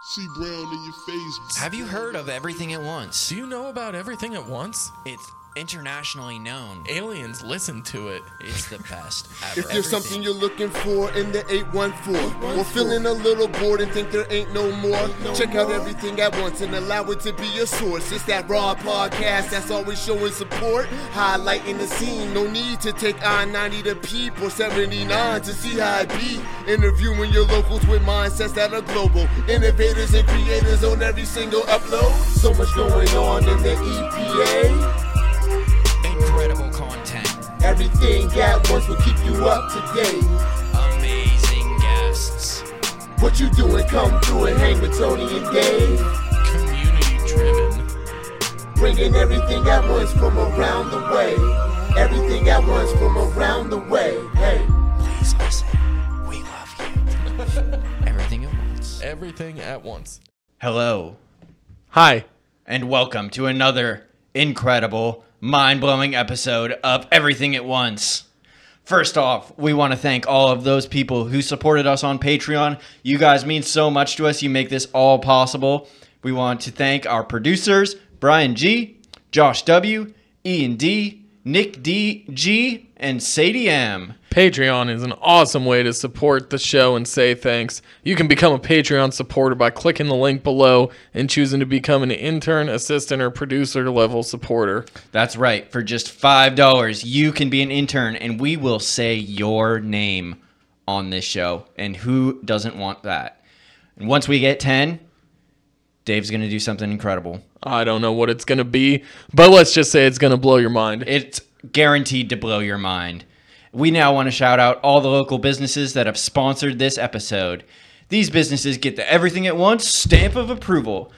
CEE Brown in your face. Have you heard of Everything at Once? Do you know about everything at once? It's internationally known. Aliens listen to it. It's the best. ever. If there's something you're looking for in the 814, or feeling a little bored and think there ain't no more, check out everything at once and allow it to be your source. It's that raw podcast that's always showing support, highlighting the scene. No need to take I 90 to peep or 79 to see how it be. Interviewing your locals with mindsets that are global, innovators and creators on every single upload. So much going on in the EPA. Incredible content, Everything at once will keep you up to date. amazing guests, What you doing? Come through and hang with Tony and Dave. Community driven. Bringing everything at once from around the way. Everything at once from around the way. Hey. please listen. We love you. Everything at once. Everything at once. Hello, Hi. and welcome to another incredible, mind blowing episode of Everything at Once. First off, we want to thank all of those people who supported us on Patreon. You guys mean so much to us. You make this all possible. We want to thank our producers, Brian G, Josh W, Ian D, Nick D G, and Sadie M. Patreon is an awesome way to support the show and say thanks. You can become a Patreon supporter by clicking the link below and choosing to become an intern, assistant, or producer level supporter. That's right. For just $5, you can be an intern and we will say your name on this show. And who doesn't want that? And once we get 10, Dave's going to do something incredible. I don't know what it's going to be, but let's just say it's going to blow your mind. It's guaranteed to blow your mind. We now want to shout out all the local businesses that have sponsored this episode. These businesses get the everything at once stamp of approval.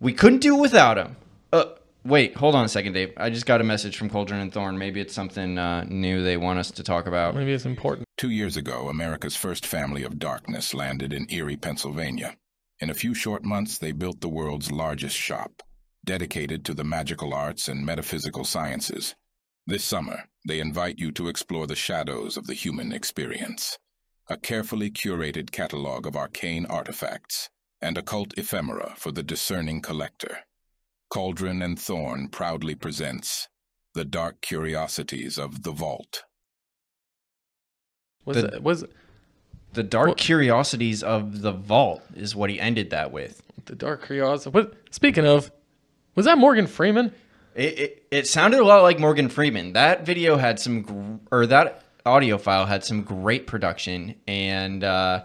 We couldn't do it without them. Uh, wait, hold on a second, Dave. I just got a message from Cauldron and Thorne. Maybe it's something uh, new they want us to talk about. Maybe it's important. Two years ago, America's first family of darkness landed in Erie, Pennsylvania. In a few short months, they built the world's largest shop, dedicated to the magical arts and metaphysical sciences. This summer, they invite you to explore the shadows of the human experience. A carefully curated catalog of arcane artifacts and occult ephemera for the discerning collector. Cauldron and Thorne proudly presents The Dark Curiosities of the Vault. Was The- it, was The dark Well- curiosities of the vault is what he ended that with. the Dark Curiosity? What? Speaking of, was that Morgan Freeman? It, it, it sounded a lot like Morgan Freeman. That video had some, gr- or that audio file had some great production, and uh,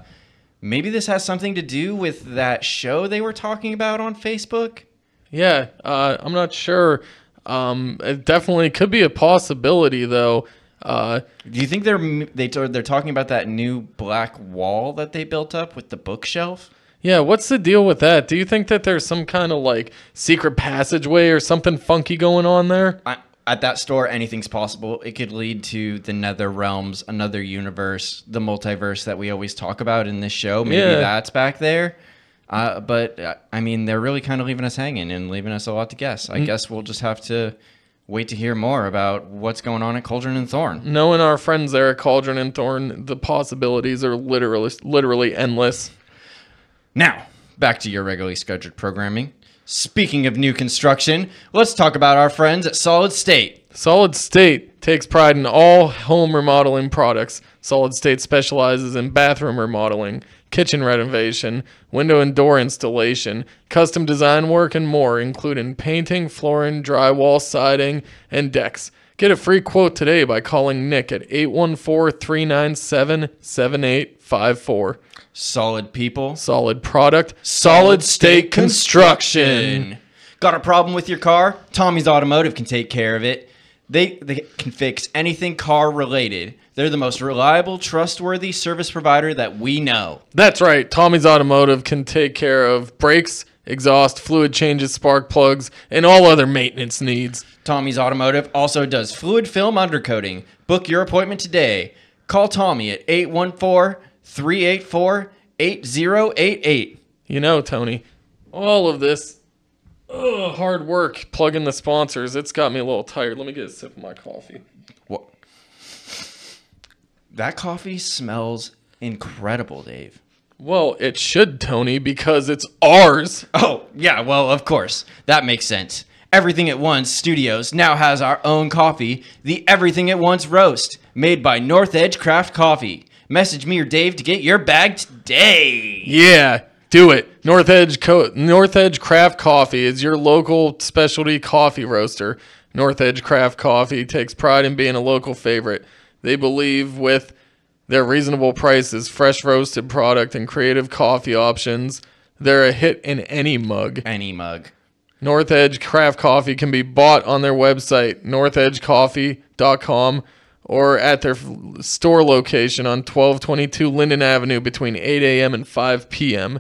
maybe this has something to do with that show they were talking about on Facebook. Yeah, uh, I'm not sure. Um, it definitely could be a possibility, though. Uh, Do you think they're they they're talking about that new black wall that they built up with the bookshelf? yeah, what's the deal with that? Do you think that there's some kind of like secret passageway or something funky going on there? I, at that store, anything's possible. It could lead to the nether realms, another universe, the multiverse that we always talk about in this show. Maybe Yeah. that's back there. Uh, but uh, I mean, they're really kind of leaving us hanging and leaving us a lot to guess. I guess we'll just have to wait to hear more about what's going on at Cauldron and Thorne. Knowing our friends there at Cauldron and Thorne, the possibilities are literally literally endless. Now, back to your regularly scheduled programming. Speaking of new construction, let's talk about our friends at Solid State. Solid State takes pride in all home remodeling products. Solid State specializes in bathroom remodeling, kitchen renovation, window and door installation, custom design work, and more, including painting, flooring, drywall, siding, and decks. Get a free quote today by calling Nick at 814 397 7854. Solid people. Solid product, Solid State Construction. Got a problem with your car? Tommy's Automotive can take care of it. They they can fix anything car related. They're the most reliable, trustworthy service provider that we know. That's right. Tommy's Automotive can take care of brakes, exhaust, fluid changes, spark plugs, and all other maintenance needs. Tommy's Automotive also does fluid film undercoating. Book your appointment today. Call Tommy at 814-384-8088. You know, Tony, all of this ugh, hard work plugging the sponsors, it's got me a little tired. Let me get a sip of my coffee. What? That coffee smells incredible, Dave. Well, it should, Tony, because it's ours. Oh, yeah, well, of course. That makes sense. Everything at Once Studios now has our own coffee, the Everything at Once Roast, made by North Edge Craft Coffee. Message me or Dave to get your bag today. Yeah, do it. North Edge Co- North Edge Craft Coffee is your local specialty coffee roaster. North Edge Craft Coffee takes pride in being a local favorite. They believe with their reasonable prices, fresh roasted product, and creative coffee options, they're a hit in any mug. Any mug. North Edge Craft Coffee can be bought on their website, northedgecoffee.com, or at their f- store location on 1222 Linden Avenue between 8 a.m. and 5 p.m.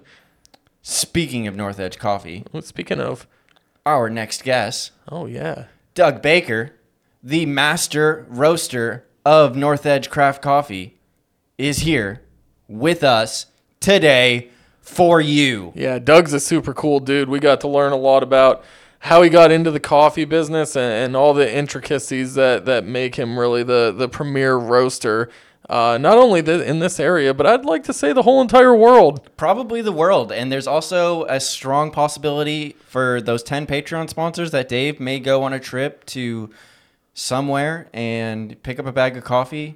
Speaking of North Edge Coffee, Well, Speaking of, our next guest, oh yeah, Doug Baker, the master roaster of North Edge Craft Coffee, is here with us today for you. yeah, Doug's a super cool dude. We got to learn a lot about how he got into the coffee business and, and all the intricacies that that make him really the the premier roaster. Uh, not only th- in this area, but I'd like to say the whole entire world. Probably the world. And there's also a strong possibility for those 10 Patreon sponsors that Dave may go on a trip to somewhere and pick up a bag of coffee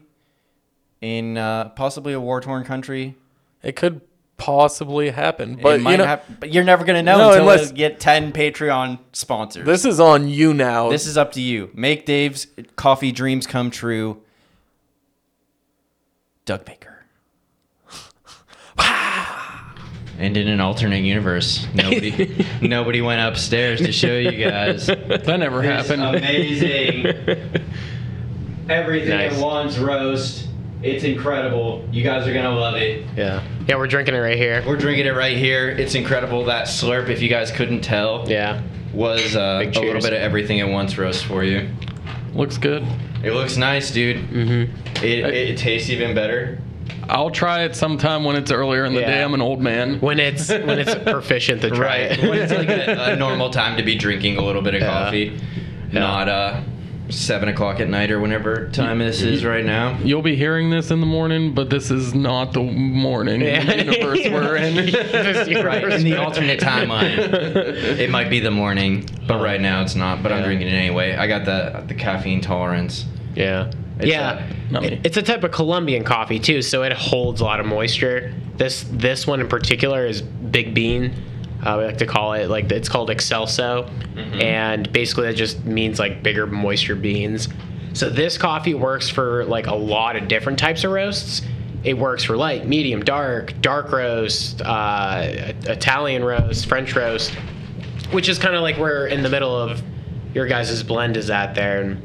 in uh, possibly a war torn country. It could possibly happen, but it might you know, hap- but you're never going to know No, until unless- you get 10 Patreon sponsors. this is on you now. This is up to you. Make Dave's coffee dreams come true. Doug Baker. And in an alternate universe, nobody nobody went upstairs to show you guys. that never happened. amazing. Everything Nice. at once roast. It's incredible. You guys are gonna love it. Yeah. Yeah, we're drinking it right here. We're drinking it right here. It's incredible. That slurp, if you guys couldn't tell, Yeah. was uh, a little bit of everything at once roast for you. Looks good. It looks nice, dude. Mm-hmm. It, it tastes even better. I'll try it sometime when it's earlier in the Yeah. day. I'm an old man. When it's when it's proficient to try Right. it. when it's like a, a normal time to be drinking a little bit of Yeah. coffee, not uh, seven o'clock at night or whenever time this is right now. You'll be hearing this in the morning, but this is not the morning in the universe we're in. Right in the alternate timeline, it might be the morning, but right now it's not. But I'm drinking it anyway. I got the the caffeine tolerance. Yeah. It's, yeah. uh, not me. It- It's a type of Colombian coffee too, so it holds a lot of moisture. This this one in particular is big bean. Uh, we like to call it like it's called excelso, and basically that just means like bigger moisture beans. So this coffee works for like a lot of different types of roasts. It works for light, medium, dark, dark roast, uh, Italian roast, French roast, which is kind of like where in the middle of your guys' blend is at there. And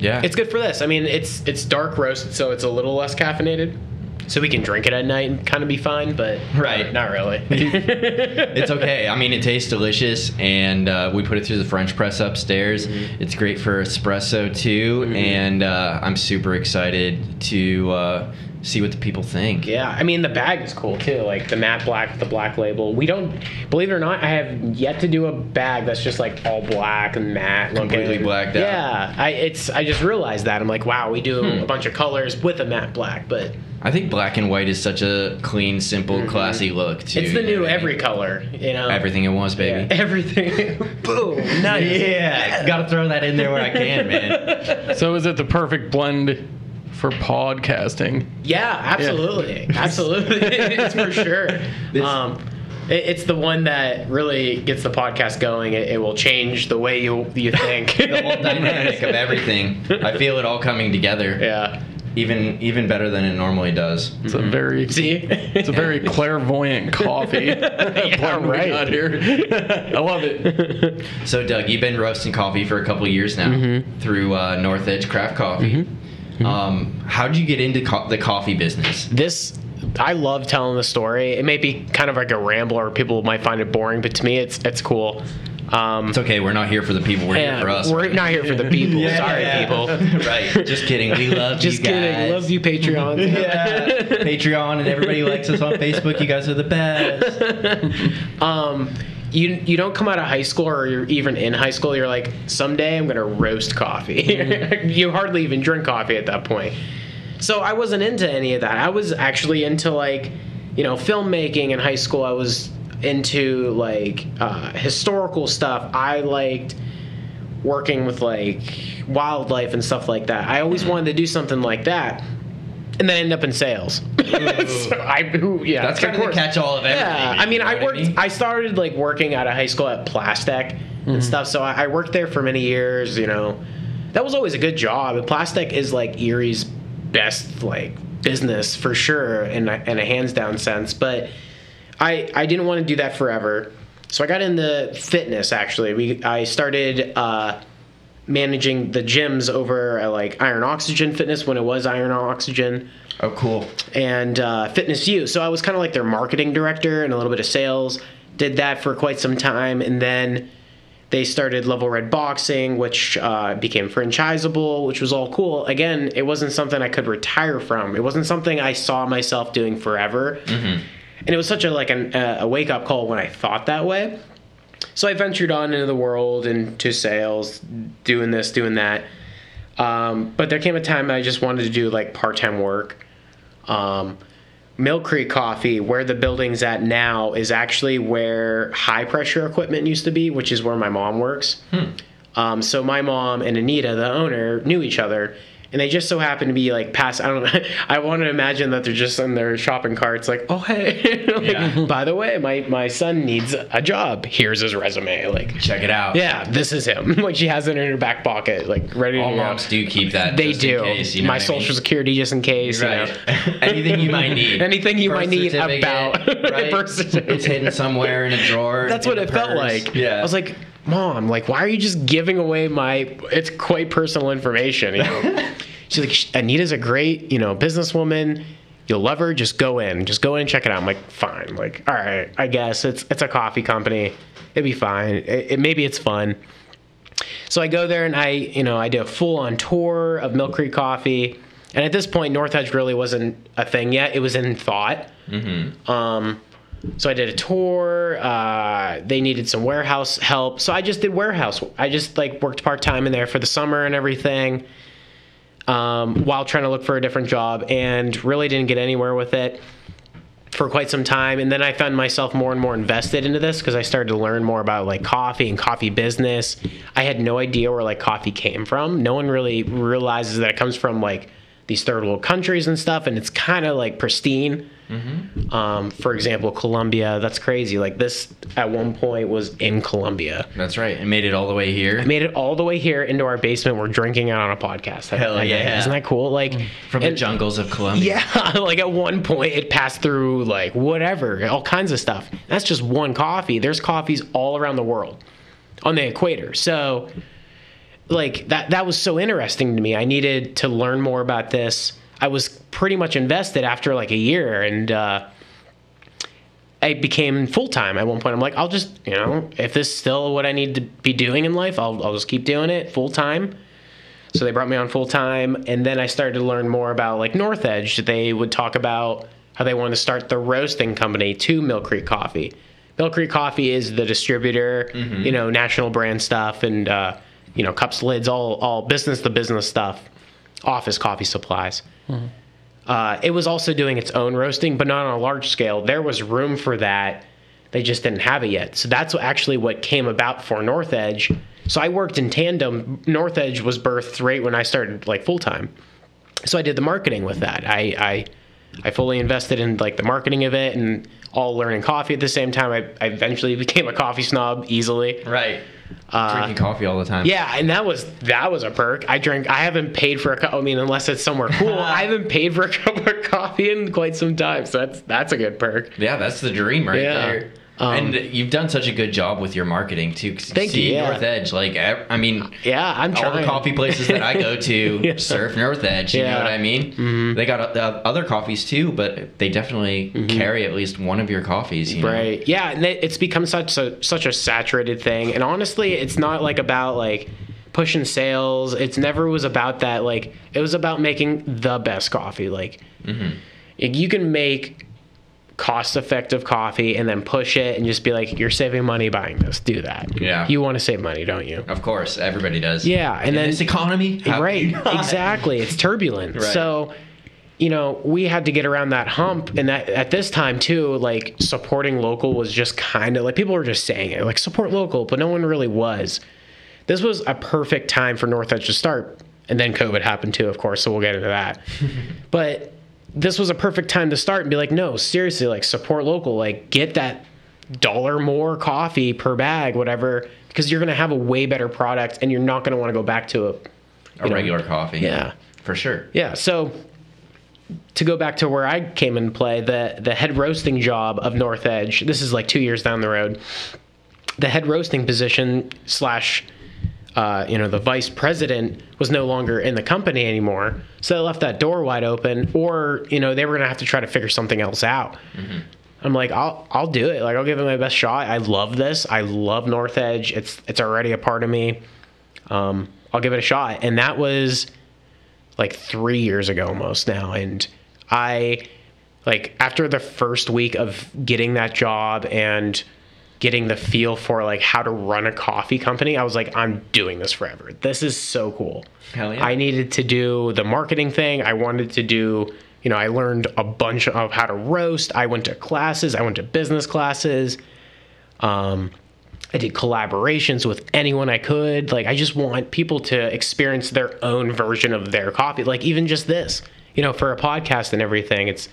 Yeah. it's good for this. I mean, it's it's dark roasted, so it's a little less caffeinated. So we can drink it at night and kind of be fine, but Right. not really. it's okay. I mean, it tastes delicious, and uh, we put it through the French press upstairs. Mm-hmm. It's great for espresso too, and uh, I'm super excited to uh, see what the people think. yeah, I mean the bag is cool too, like the matte black with the black label. We don't, believe it or not, I have yet to do a bag that's just like all black and matte. Completely blacked out. Yeah, I it's I just realized that I'm like, wow, we do Hmm. a bunch of colors with a matte black, but I think black and white is such a clean, simple, classy look too. Mm-hmm. it's the you know new what I mean? every color, you know. Everything at once, Yeah, baby. everything. Boom. Nice. Yeah, gotta throw that in there where I can, man. So is it the perfect blend for podcasting? Yeah, absolutely, absolutely, it's for sure. Um, it's the one that really gets the podcast going. It, it will change the way you you think. The whole dynamic of everything. I feel it all coming together. yeah. Even even better than it normally does. It's a very See. it's a very clairvoyant coffee blend we right. got here. I love it. So, Doug, you've been roasting coffee for a couple years now Mm-hmm. through uh, North Edge Craft Coffee. Um, how did you get into co- the coffee business? this I love telling the story. It may be kind of like a ramble, or people might find it boring, but to me, it's it's cool. Um, It's okay. We're not here for the people. We're here for us. we're not here for the people. Sorry, people. right. Just kidding. We love Just you guys. kidding. Love you, Patreon. Yeah. Patreon and everybody likes us on Facebook. You guys are the best. um, you you don't come out of high school or you're even in high school. You're like, someday I'm gonna roast coffee. you hardly even drink coffee at that point. So I wasn't into any of that. I was actually into like you know, filmmaking in high school. I was into like uh, historical stuff. I liked working with like wildlife and stuff like that. I always wanted to do something like that, and then end up in sales. so I, who, yeah, That's kind of the catch-all of everything. Yeah, I mean, I worked. I, started like working out of high school at Plastek and stuff. So I, I worked there for many years. You know, that was always a good job. And Plastek is like Erie's best like business for sure, in a, in a hands down sense. But I I didn't want to do that forever. So I got into fitness. Actually, we I started. Uh, managing the gyms over at like Iron Oxygen Fitness when it was Iron Oxygen Oh, cool. and uh, Fitness U. So I was kind of like their marketing director and a little bit of sales. Did that for quite some time, and then they started Level Red Boxing, which uh, became franchisable, which was all cool. Again, it wasn't something I could retire from. It wasn't something I saw myself doing forever, and it was such a like an, uh, a wake up call when I thought that way. So I ventured on into the world and to sales, doing this, doing that. Um, but there came a time I just wanted to do like part time work. Um, Mill Creek Coffee, where the building's at now, is actually where high pressure equipment used to be, which is where my mom works. Um, so my mom and Anita, the owner, knew each other, and they just so happen to be like past. I don't know. I want to imagine that they're just in their shopping carts, like, oh hey, like, Yeah. by the way, my my son needs a job. Here's his resume. Like, Check it out. yeah, this is him. like she has it in her back pocket, like ready All to go. moms do keep that. They just do. In case, you know my what I social mean? security just in case. you Right. know. Anything you might need. Anything you Birth might need about right? birth certificate. It's hidden somewhere in a drawer. That's what it felt like. Yeah. I was like, Mom, like, why are you just giving away my? It's quite personal information. You know? She's like, Anita's a great, you know, businesswoman. You'll love her. Just go in. Just go in and check it out. I'm like, fine. Like, all right, I guess it's it's a coffee company. It'd be fine. It, it- maybe it's fun. So I go there and I, you know, I do a full on tour of Mill Creek Coffee. And at this point, North Edge really wasn't a thing yet. It was in thought. Um, so I did a tour. Uh, they needed some warehouse help, so I just did warehouse. I just like worked part time in there for the summer and everything, um, while trying to look for a different job, and really didn't get anywhere with it for quite some time. And then I found myself more and more invested into this because I started to learn more about like coffee and coffee business. I had no idea where like coffee came from. No one really realizes that it comes from like these third world countries and stuff, and it's kind of like pristine. Um, for example, Colombia, that's crazy. Like this at one point was in Colombia. That's right. And made it all the way here. Made it all the way here into our basement. We're drinking it on a podcast. Hell yeah. Isn't that cool? Like From the jungles of Colombia. yeah, like at one point it passed through like whatever, all kinds of stuff. That's just one coffee. There's coffees all around the world on the equator. So like that that was so interesting to me. I needed to learn more about this. I was pretty much invested after like a year and uh I became full time at one point. I'm like, I'll just, you know, if this is still what I need to be doing in life, I'll, I'll just keep doing it full time. So they brought me on full time, and then I started to learn more about like North Edge. They would talk about how they wanted to start the roasting company to Mill Creek Coffee. Mill Creek Coffee is the distributor, you know, national brand stuff, and uh, you know, cups, lids, all all business to business stuff, office coffee supplies. Uh, it was also doing its own roasting, but not on a large scale. There was room for that. They just didn't have it yet. So that's actually what came about for North Edge. So I worked in tandem. North Edge was birthed right when I started like full time. So I did the marketing with that. I, I I fully invested in like the marketing of it and all learning coffee at the same time. I, I eventually became a coffee snob easily. Right. Uh, Drinking coffee all the time. Yeah, and that was that was a perk. I drink. I haven't paid for a cup. I mean, unless it's somewhere cool, I haven't paid for a cup of coffee in quite some time. So that's that's a good perk. Yeah, that's the dream right Yeah. there. Um, and you've done such a good job with your marketing too. Thank you, see yeah. North Edge, like I mean, Yeah, I'm all trying. the coffee places that I go to Yeah. surf North Edge. You know what I mean? Mm-hmm. They got uh, other coffees too, but they definitely carry at least one of your coffees. You know? Mm-hmm. Right. Yeah, and it- it's become such a such a saturated thing. And honestly, it's not like about like pushing sales. It's never was about that. Like it was about making the best coffee. Like Mm-hmm. you can make cost effective coffee and then push it and just be like you're saving money buying this. Do that. Yeah. You want to save money, don't you? Of course, everybody does. Yeah, and In then this economy, right can you not? exactly it's turbulent Right. so you know, we had to get around that hump, and that at this time too, like supporting local was just kind of like people were just saying it, like support local, but no one really was. This was a perfect time for North Edge to start, and then COVID happened too, of course. So we'll get into that. but this was a perfect time to start and be like, no, seriously, like support local, like get that dollar more coffee per bag, whatever, because you're gonna have a way better product, and you're not gonna want to go back to a A regular coffee. Yeah. For sure. yeah. So to go back to where I came in play, the the head roasting job of North Edge. This is like two years down the road. The head roasting position slash, uh, you know, the vice president was no longer in the company anymore. So they left that door wide open, or you know, they were gonna have to try to figure something else out. I'm like, I'll I'll do it. Like I'll give it my best shot. I love this. I love North Edge. It's it's already a part of me. Um, I'll give it a shot. And that was like three years ago almost now. And I like after the first week of getting that job and getting the feel for like how to run a coffee company, I was like, I'm doing this forever. This is so cool. Hell yeah. I needed to do the marketing thing. I wanted to do, you know, I learned a bunch of how to roast. I went to classes, I went to business classes. Um, I did collaborations with anyone I could. Like, I just want people to experience their own version of their coffee. Like, even just this, you know, for a podcast and everything. It's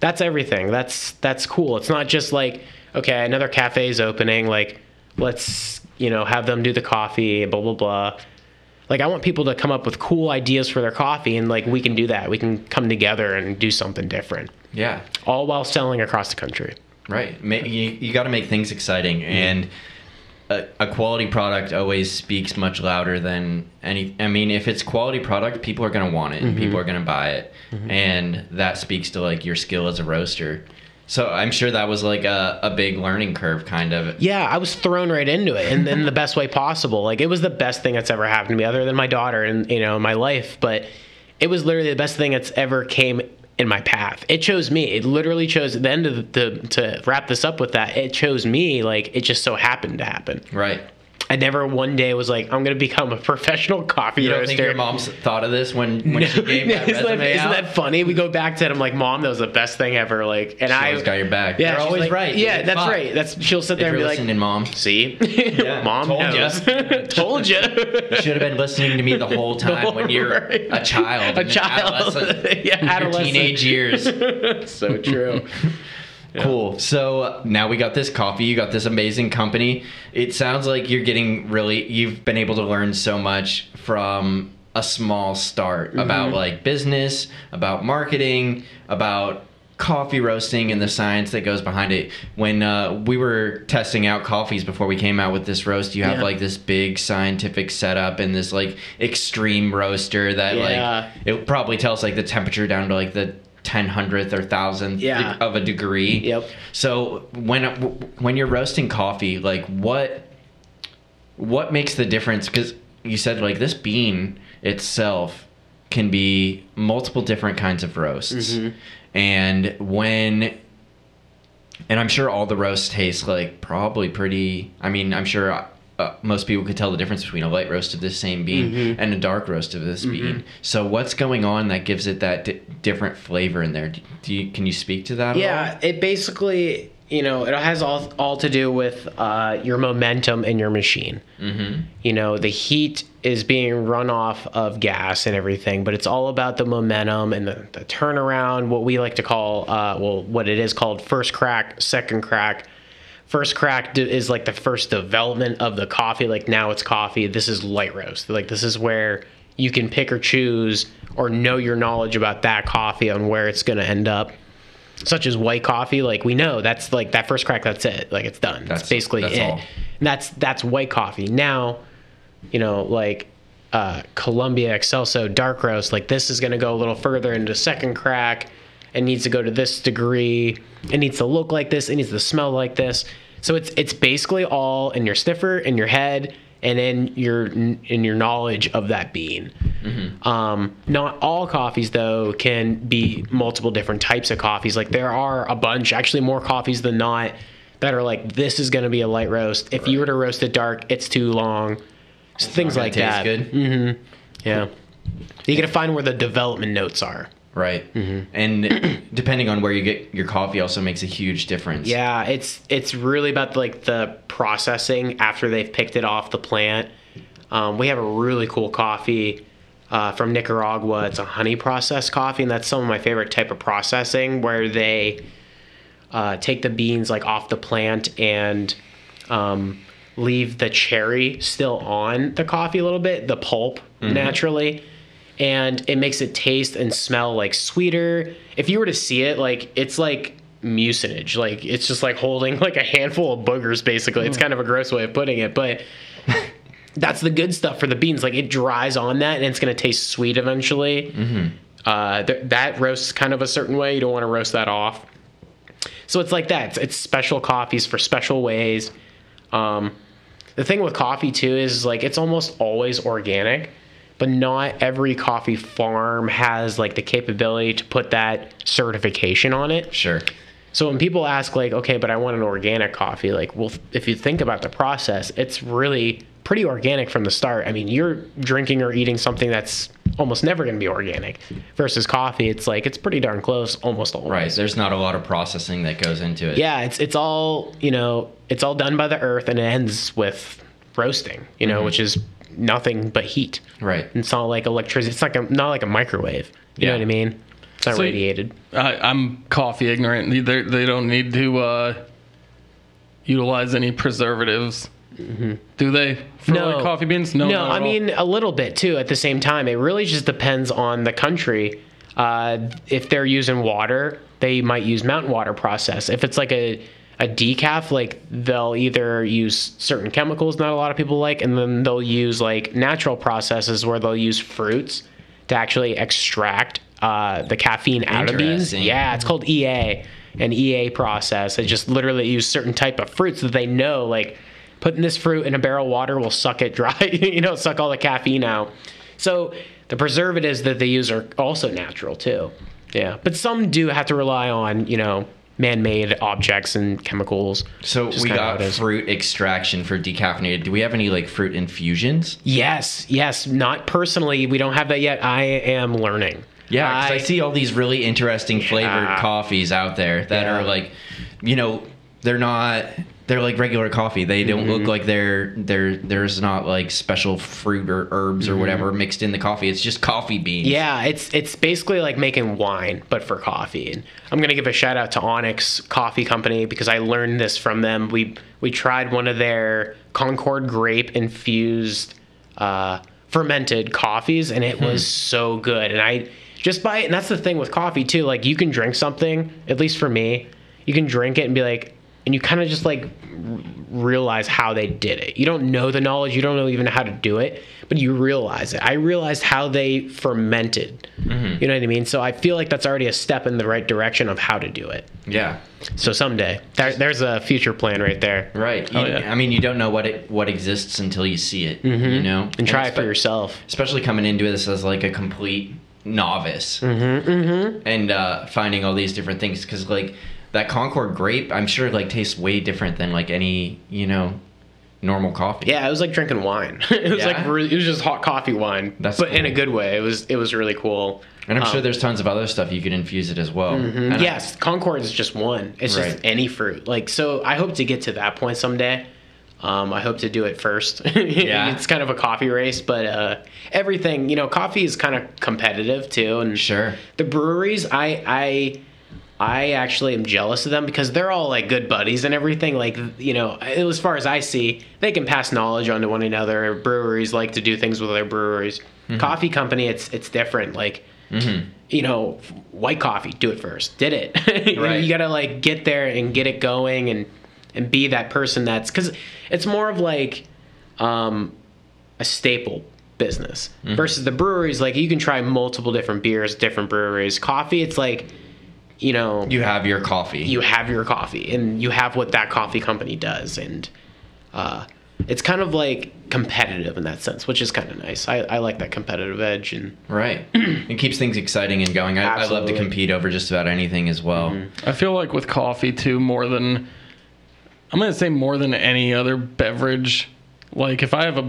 that's everything. That's that's cool. It's not just like, okay, another cafe is opening. Like, let's you know have them do the coffee. Blah blah blah. Like, I want people to come up with cool ideas for their coffee, and like we can do that. We can come together and do something different, Yeah. all while selling across the country. Right. You, you got to make things exciting. And a, a quality product always speaks much louder than any. I mean, if it's quality product, people are going to want it and people are going to buy it. Mm-hmm. And that speaks to like your skill as a roaster. So I'm sure that was like a, a big learning curve, kind of. Yeah, I was thrown right into it, and in the best way possible. Like it was the best thing that's ever happened to me, other than my daughter and you know my life. But it was literally the best thing that's ever came in my path. It chose me. It literally chose. The end of the to wrap this up with that. It chose me. Like it just so happened to happen. Right. I never one day was like, I'm gonna become a professional coffee You don't roaster. think your mom's thought of this when, when she gave that isn't, that, resume isn't that funny? We go back to it. I'm like, Mom, that was the best thing ever. Like, and She I always got your back. Yeah, You're always like- right. Yeah, that's right. That's she'll sit there you're and be like, listening, mom, See, Yeah, mom told knows. ya. told you. you should have been listening to me the whole time when you're Right. a child, A child. adolescent, Yeah, your adolescent. teenage years. so true. Cool. So uh, now we got this coffee. You got this amazing company. It sounds like you're getting really. You've been able to learn so much from a small start Mm-hmm. about like business, about marketing, about coffee roasting and the science that goes behind it. When uh, we were testing out coffees before we came out with this roast, you have Yeah. like this big scientific setup and this like extreme roaster that Yeah. like it probably tells like the temperature down to like the ten hundredth or thousandth Yeah. of a degree. Yep. So when when you're roasting coffee, like what what makes the difference? Because you said like this bean itself can be multiple different kinds of roasts, mm-hmm. and when and I'm sure all the roasts taste like probably pretty. I mean, I'm sure. Uh, most people could tell the difference between a light roast of this same bean and a dark roast of this bean. So, what's going on that gives it that di- different flavor in there? Do, do you can you speak to that? Yeah, it basically, you know, it has all all to do with uh, your momentum in your machine. Mm-hmm. You know, the heat is being run off of gas and everything, but it's all about the momentum and the, the turnaround. What we like to call, uh, well, what it is called, first crack, second crack. First crack is like the first development of the coffee. Like now it's coffee. This is light roast. Like this is where you can pick or choose or know your knowledge about that coffee on where it's going to end up such as white coffee, like we know that's like that first crack, that's it. Like it's done. That's- That's basically that's it. all. And that's that's white coffee. Now, you know, like uh, Colombia Excelso dark roast, like this is gonna go a little further into second crack. It needs to go to this degree. It needs to look like this. It needs to smell like this. So it's it's basically all in your sniffer, in your head, and in your in your knowledge of that bean. Um, not all coffees though can be multiple different types of coffees. Like there are a bunch, actually more coffees than not, that are like this is going to be a light roast. If you were to roast it dark, it's too long. Things Gonna like that. good. Mm, Yeah. You got to find where the development notes are. Right. And depending on where you get your coffee also makes a huge difference. Yeah, it's it's really about like the processing after they've picked it off the plant. Um, we have a really cool coffee uh, from Nicaragua. It's a honey processed coffee, and that's some of my favorite type of processing where they uh, take the beans like off the plant and um, leave the cherry still on the coffee a little bit, the pulp naturally, and it makes it taste and smell like sweeter. If you were to see it, like it's like mucilage. like it's just like holding like a handful of boogers. Basically, it's kind of a gross way of putting it, but that's the good stuff for the beans. Like it dries on that, and it's gonna taste sweet eventually. Uh, th- that roasts kind of a certain way. You don't want to roast that off. So it's like that. It's, it's special coffees for special ways. Um, the thing with coffee too is like it's almost always organic, but not every coffee farm has like the capability to put that certification on it. Sure. So when people ask like, okay, but I want an organic coffee, like, well, if you think about the process, it's really pretty organic from the start. I mean, you're drinking or eating something that's almost never going to be organic versus coffee. It's like it's pretty darn close, almost always. Right. There's not a lot of processing that goes into it. Yeah, it's it's all you know. It's all done by the earth, and it ends with roasting. You know, mm-hmm. which is nothing but heat. Right. It's not like electricity. It's like a not like a microwave. You know what I mean? It's not So- radiated. I, I'm coffee ignorant. They they don't need to uh, utilize any preservatives, do they? For like coffee beans? No, no. I mean a little bit too. At the same time, it really just depends on the country. Uh, if they're using water, they might use mountain water process. If it's like a a decaf, like they'll either use certain chemicals not a lot of people like, and then they'll use like natural processes where they'll use fruits to actually extract uh, the caffeine out of beans. Yeah, it's called EA, an EA process. They just literally use certain type of fruits that they know, like putting this fruit in a barrel of water will suck it dry, you know, suck all the caffeine out. So the preservatives that they use are also natural too. Yeah, but some do have to rely on, you know, man-made objects and chemicals. So we got fruit extraction for decaffeinated. Do we have any like fruit infusions? Yes, yes. Not personally, we don't have that yet. I am learning. Yeah, 'cause I, see all these really interesting flavored Yeah. coffees out there that Yeah. are like, you know, they're not. They're like regular coffee. They don't Mm-hmm. look like they're they're there's not like special fruit or herbs or whatever mixed in the coffee. It's just coffee beans. Mm-hmm. Yeah, it's it's basically like making wine, but for coffee. And I'm gonna give a shout out to Onyx Coffee Company because I learned this from them. We we tried one of their Concord grape infused uh, fermented coffees, and it was so good. And I just buy it, and that's the thing with coffee too. Like you can drink something, at least for me, you can drink it and be like, and you kind of just like r- realize how they did it. You don't know the knowledge, you don't know even how to do it, but you realize it. I realized how they fermented. You know what I mean? So I feel like that's already a step in the right direction of how to do it. Yeah. So someday, there, there's a future plan right there. Right. Oh, yeah. I mean, you don't know what it what exists until you see it. You know, And try it for yourself. especially coming into this as like a complete novice Mm-hmm, and uh, finding all these different things because like that Concord grape, I'm sure like tastes way different than like any you know normal coffee. Yeah, it was like drinking wine. it was Yeah? like really, it was just hot coffee wine, That's but in a good way. It was it was really cool. and I'm sure Um, there's tons of other stuff you could infuse it as well. I- yes, Concord is just one. It's Right. just any fruit. Like so, I hope to get to that point someday. Um, I hope to do it first. Yeah. it's kind of a coffee race, but uh, everything you know, coffee is kind of competitive too. And Sure. the breweries, I I I actually am jealous of them because they're all like good buddies and everything. Like you know, as far as I see, they can pass knowledge onto one another. Breweries like to do things with other breweries. Mm-hmm. Coffee company, it's it's different. Like mm-hmm. you know, white coffee, do it first. Did it. You Right. You gotta like get there and get it going and and be that person that's because it's more of like um, a staple business mm-hmm. versus the breweries. Like you can try multiple different beers, different breweries. Coffee, it's like you know You have your coffee. you have your coffee and you have what that coffee company does and uh, it's kind of like competitive in that sense which is kind of nice I, I like that competitive edge and right. it keeps things exciting and going. I, I love to Mm-hmm. compete over just about anything as well. I feel like with coffee too, more than I'm gonna say more than any other beverage. Like if I have a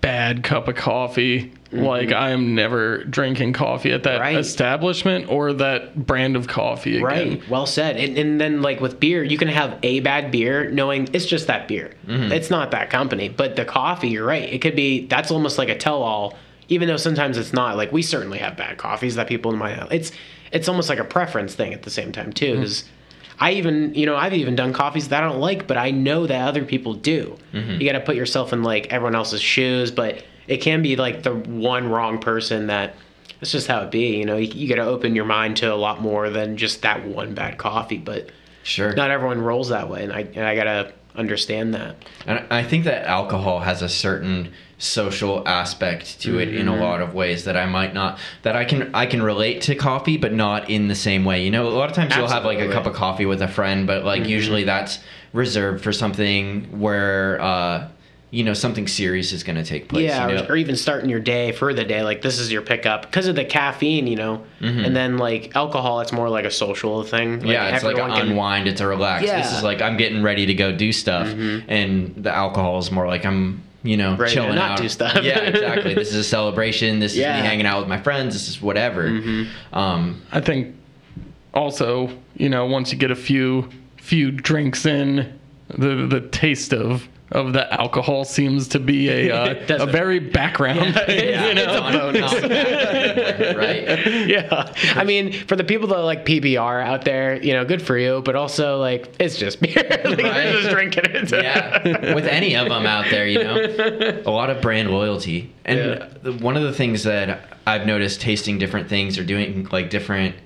bad cup of coffee. Like I am never drinking coffee at that Mm-hmm. Right. establishment or that brand of coffee again. Right. Well said. And, and then like with beer, you can have a bad beer knowing it's just that beer. It's not that company. But the coffee, you're right. It could be that's almost like a tell all, even though sometimes it's not. Like we certainly have bad coffees that people might have. It's it's almost like a preference thing at the same time too. 'cause I even you know, I've even done coffees that I don't like, but I know that other people do. Mm-hmm. You gotta put yourself in like everyone else's shoes, but it can be like the one wrong person that it's just how it be. You know, you, you got to open your mind to a lot more than just that one bad coffee. But Sure. not everyone rolls that way, and I and I gotta understand that. And I think that alcohol has a certain social aspect to it in a lot of ways that I might not that I can I can relate to coffee but not in the same way. You know, a lot of times you'll have like a cup of coffee with a friend, but like usually that's reserved for something where uh you know something serious is going to take place. yeah, you know? or, or even starting your day for the day. Like this is your pickup because of the caffeine, you know. And then like alcohol, it's more like a social thing. Like, yeah, it's like an can- unwind. It's a relax. Yeah. Mm-hmm. is like I'm getting ready to go do stuff, and the alcohol is more like I'm, you know, Ready to chilling not out. do stuff. yeah, exactly. This is a celebration. This Yeah. Mm-hmm. is me hanging out with my friends. This is whatever. Um, I think also, you know, once you get a few few drinks in, the the taste of of the alcohol seems to be a uh, a very background thing. yeah, you know? it's a bonus, right? yeah. I mean, for the people that like PBR out there, you know, good for you. But also, like, it's just beer. like, Right. Just drinking it. yeah, with any of them out there, you know, a lot of brand loyalty. And Yeah. one of the things that I've noticed tasting different things or doing like different.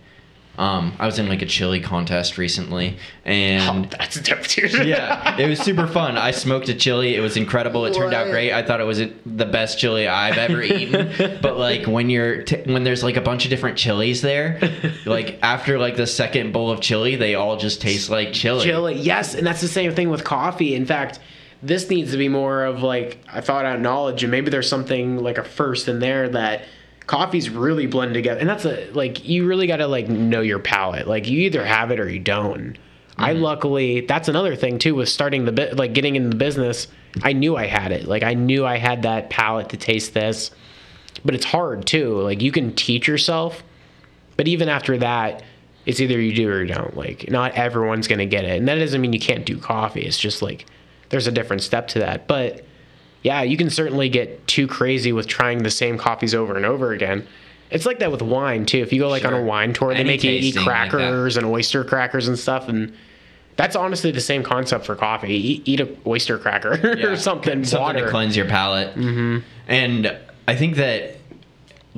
Um, I was in like a chili contest recently, and That's different. yeah, it was super fun. I smoked a chili. It was incredible. It turned out great. I thought it was the best chili I've ever eaten. But like when you're t- when there's like a bunch of different chilies there, like after like the second bowl of chili, they all just taste like chili. Chili, yes, and that's the same thing with coffee. In fact, this needs to be more of like I thought out knowledge, and maybe there's something like a first in there that coffees really blend together, and that's a like you really got to like know your palate. Like you either have it or you don't. I mm-hmm. luckily that's another thing too with starting the bit like getting in the business. I knew I had it. Like I knew I had that palate to taste this, but it's hard too. Like you can teach yourself, but even after that, it's either you do or you don't. Like, not everyone's gonna get it, and that doesn't mean you can't do coffee. It's just like there's a different step to that. But yeah, you can certainly get too crazy with trying the same coffees over and over again. It's like that with wine too. If you go like on a wine tour, they Any make you eat tasting like crackers and oyster crackers and stuff, and that's honestly the same concept for coffee. Eat, eat a oyster cracker Yeah, or something. something water. to cleanse your palate. Mm-hmm. And I think that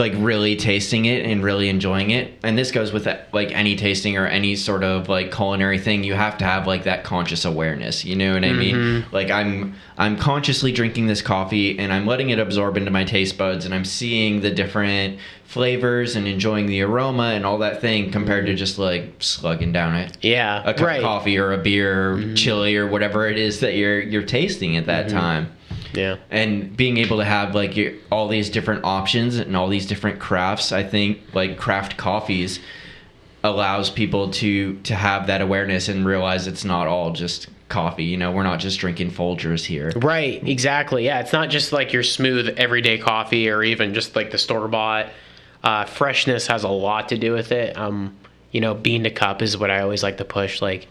like really tasting it and really enjoying it, and this goes with like any tasting or any sort of like culinary thing, you have to have like that conscious awareness. You know what I mean? Mm-hmm. Like I'm I'm consciously drinking this coffee and I'm letting it absorb into my taste buds, and I'm seeing the different flavors and enjoying the aroma and all that thing compared to mm-hmm. just like slugging down it Yeah, a cup right. of coffee or a beer or chili or whatever it is that you're you're tasting at that time Yeah. and being able to have like your, all these different options and all these different crafts i think like craft coffees allows people to to have that awareness and realize it's not all just coffee you know we're not just drinking folgers here Right, exactly. Yeah, it's not just like your smooth everyday coffee or even just like the store bought. Uh, freshness has a lot to do with it. Um, you know, bean to cup is what I always like to push. Like,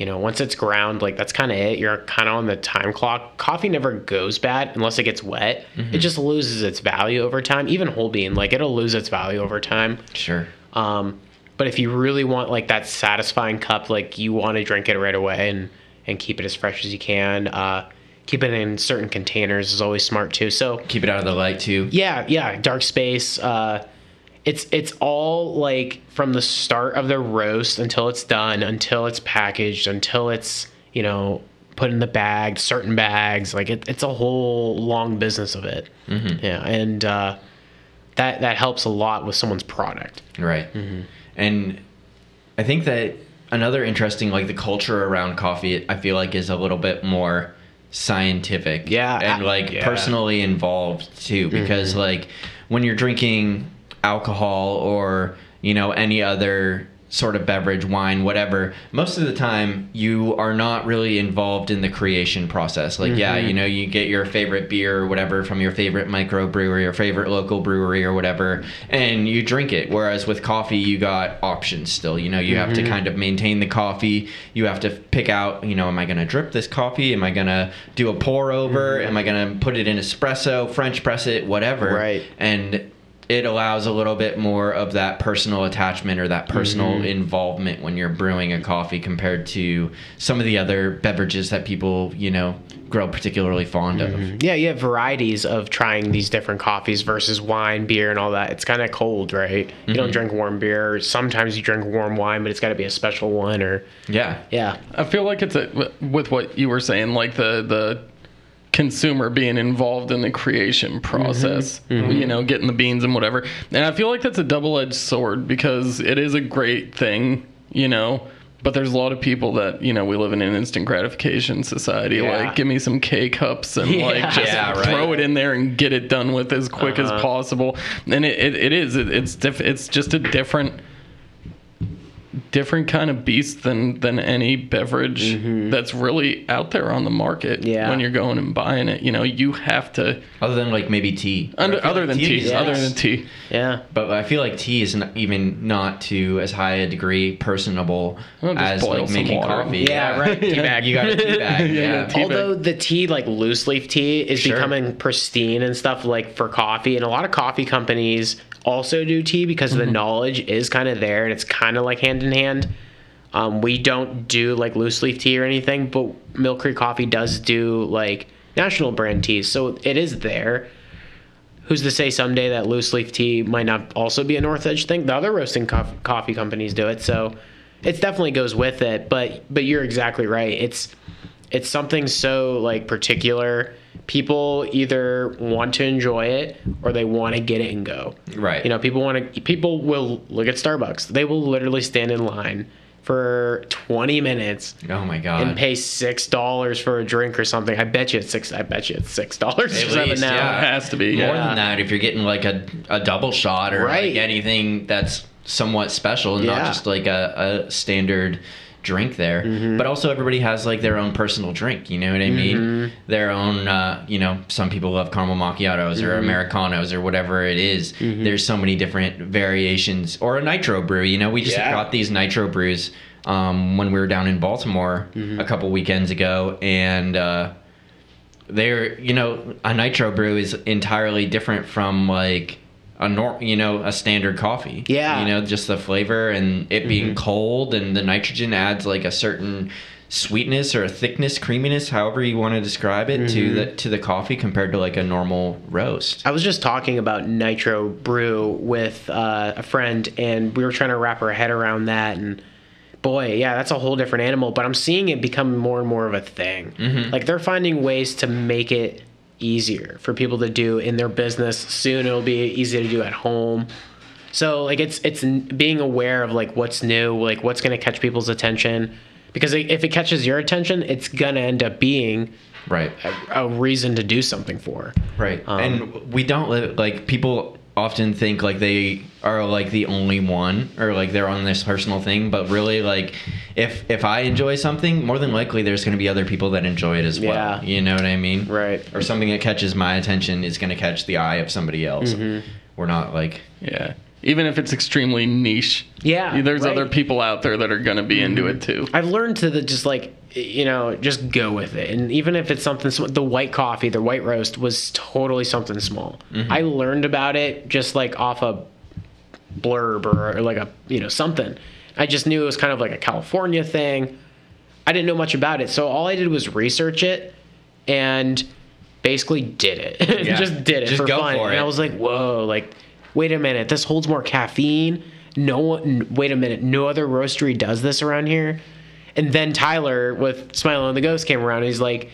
you know, once it's ground, like that's kind of it. You're kind of on the time clock. Coffee never goes bad unless it gets wet. It just loses its value over time. Even whole bean, like it'll lose its value over time. sure Um, but if you really want like that satisfying cup, like you want to drink it right away and and keep it as fresh as you can. Uh, keep it in certain containers is always smart too. So keep it out of the light too yeah, yeah, dark space. Uh, it's it's all like from the start of the roast until it's done, until it's packaged, until it's you know put in the bag, certain bags. Like it, it's a whole long business of it. Mm-hmm. Yeah, and uh, that that helps a lot with someone's product. Right. Mm-hmm. And I think that another interesting, like the culture around coffee, I feel like is a little bit more scientific. Yeah, And I- like yeah. personally involved too, because Mm-hmm. like when you're drinking alcohol or, you know, any other sort of beverage, wine, whatever, most of the time you are not really involved in the creation process. Like, yeah, mm-hmm. you know, you get your favorite beer or whatever from your favorite microbrewery or favorite local brewery or whatever, and you drink it. Whereas with coffee, you got options still. You know, you have to mm-hmm. kind of maintain the coffee. You have to pick out, you know, am I going to drip this coffee? Am I going to do a pour over? Mm-hmm. Am I going to put it in espresso, French press it, whatever? Right. And it allows a little bit more of that personal attachment or that personal Mm-hmm. involvement when you're brewing a coffee compared to some of the other beverages that people, you know, grow particularly fond of. Yeah, you have varieties of trying these different coffees versus wine, beer, and all that. It's kind of cold, right? You don't drink warm beer. Sometimes you drink warm wine, but it's got to be a special one or Yeah. yeah. I feel like it's a, with what you were saying, like the the consumer being involved in the creation mm-hmm. process, mm-hmm. you know, getting the beans and whatever. And I feel like that's a double edged sword because it is a great thing, you know. But there's a lot of people that you know we live in an instant gratification society. Yeah. Like, give me some K cups and Yeah. like just Yeah, right. throw it in there and get it done with as quick as uh-huh. possible. And it, it, it is it, it's diff, it's just a different different kind of beast than than any beverage mm-hmm. that's really out there on the market Yeah. when you're going and buying it you know you have to Other than like maybe tea. Under, other than tea, is- other than tea Yeah. But I feel like tea is not even not to as high a degree personable Well, as like making water. coffee. Yeah, right. Tea bag. You got a tea bag. Yeah, yeah. tea bag. Although the tea, like loose leaf tea, is Sure. becoming pristine and stuff like for coffee, and a lot of coffee companies also do tea because the knowledge is kind of there and it's kind of like hand in hand. Um, we don't do like loose leaf tea or anything, but Mill Creek Coffee does do like national brand teas, so it is there. Who's to say someday that loose leaf tea might not also be a North Edge thing? The other roasting cof- coffee companies do it, so it definitely goes with it. But but you're exactly right. It's it's something so like particular. People either want to enjoy it or they want to get it and go. Right. You know, people want to. People will look at Starbucks. They will literally stand in line for 20 minutes Oh my god. and pay six dollars for a drink or something. I bet you it's six. I bet you it's six dollars At or something least, now. yeah. it has to be More yeah. than that, if you're getting like a, a double shot or Right. like anything that's somewhat special, and not just like a, a standard drink there. Mm-hmm. But also, everybody has like their own personal drink. You know what I mean? Mm-hmm. Their own. Uh, you know, some people love caramel macchiatos or Mm-hmm. americanos or whatever it is. There's so many different variations. Or a nitro brew. You know, we just Yeah. got these nitro brews um, when we were down in Baltimore Mm-hmm. a couple weekends ago, and. Uh, they're you know a nitro brew is entirely different from like a nor you know a standard coffee Yeah. you know just the flavor and it being mm-hmm. cold and the nitrogen adds like a certain sweetness or a thickness creaminess however you want to describe it to mm-hmm. the to the coffee compared to like a normal roast I was just talking about nitro brew with uh, a friend, and we were trying to wrap our head around that. And boy, yeah, that's a whole different animal. But I'm seeing it become more and more of a thing. Mm-hmm. Like they're finding ways to make it easier for people to do in their business. Soon it'll be easy to do at home. So like it's it's being aware of like what's new, like what's gonna catch people's attention. Because if it catches your attention, it's gonna end up being right a, a reason to do something for. Right. Um, and we don't live like people often think like they are like the only one or like they're on this personal thing, but really like if if I enjoy something, more than likely there's going to be other people that enjoy it as well. You know what I mean? Right. Or something that catches my attention is going to catch the eye of somebody else. Mm-hmm. We're not like yeah even if it's extremely niche Yeah, there's right. other people out there that are going to be into it too I've learned to the, just like you know just go with it, and even if it's something the white coffee, the white roast was totally something small. Mm-hmm. I learned about it just like off a blurb or, or like a you know something. I just knew it was kind of like a California thing. I didn't know much about it, so all I did was research it and basically did it. Yeah. just did it Just for go fun, for and. I was like, whoa, like wait a minute, this holds more caffeine. No wait a minute, no other roastery does this around here. And then Tyler with Smile on the Ghost came around. And he's like,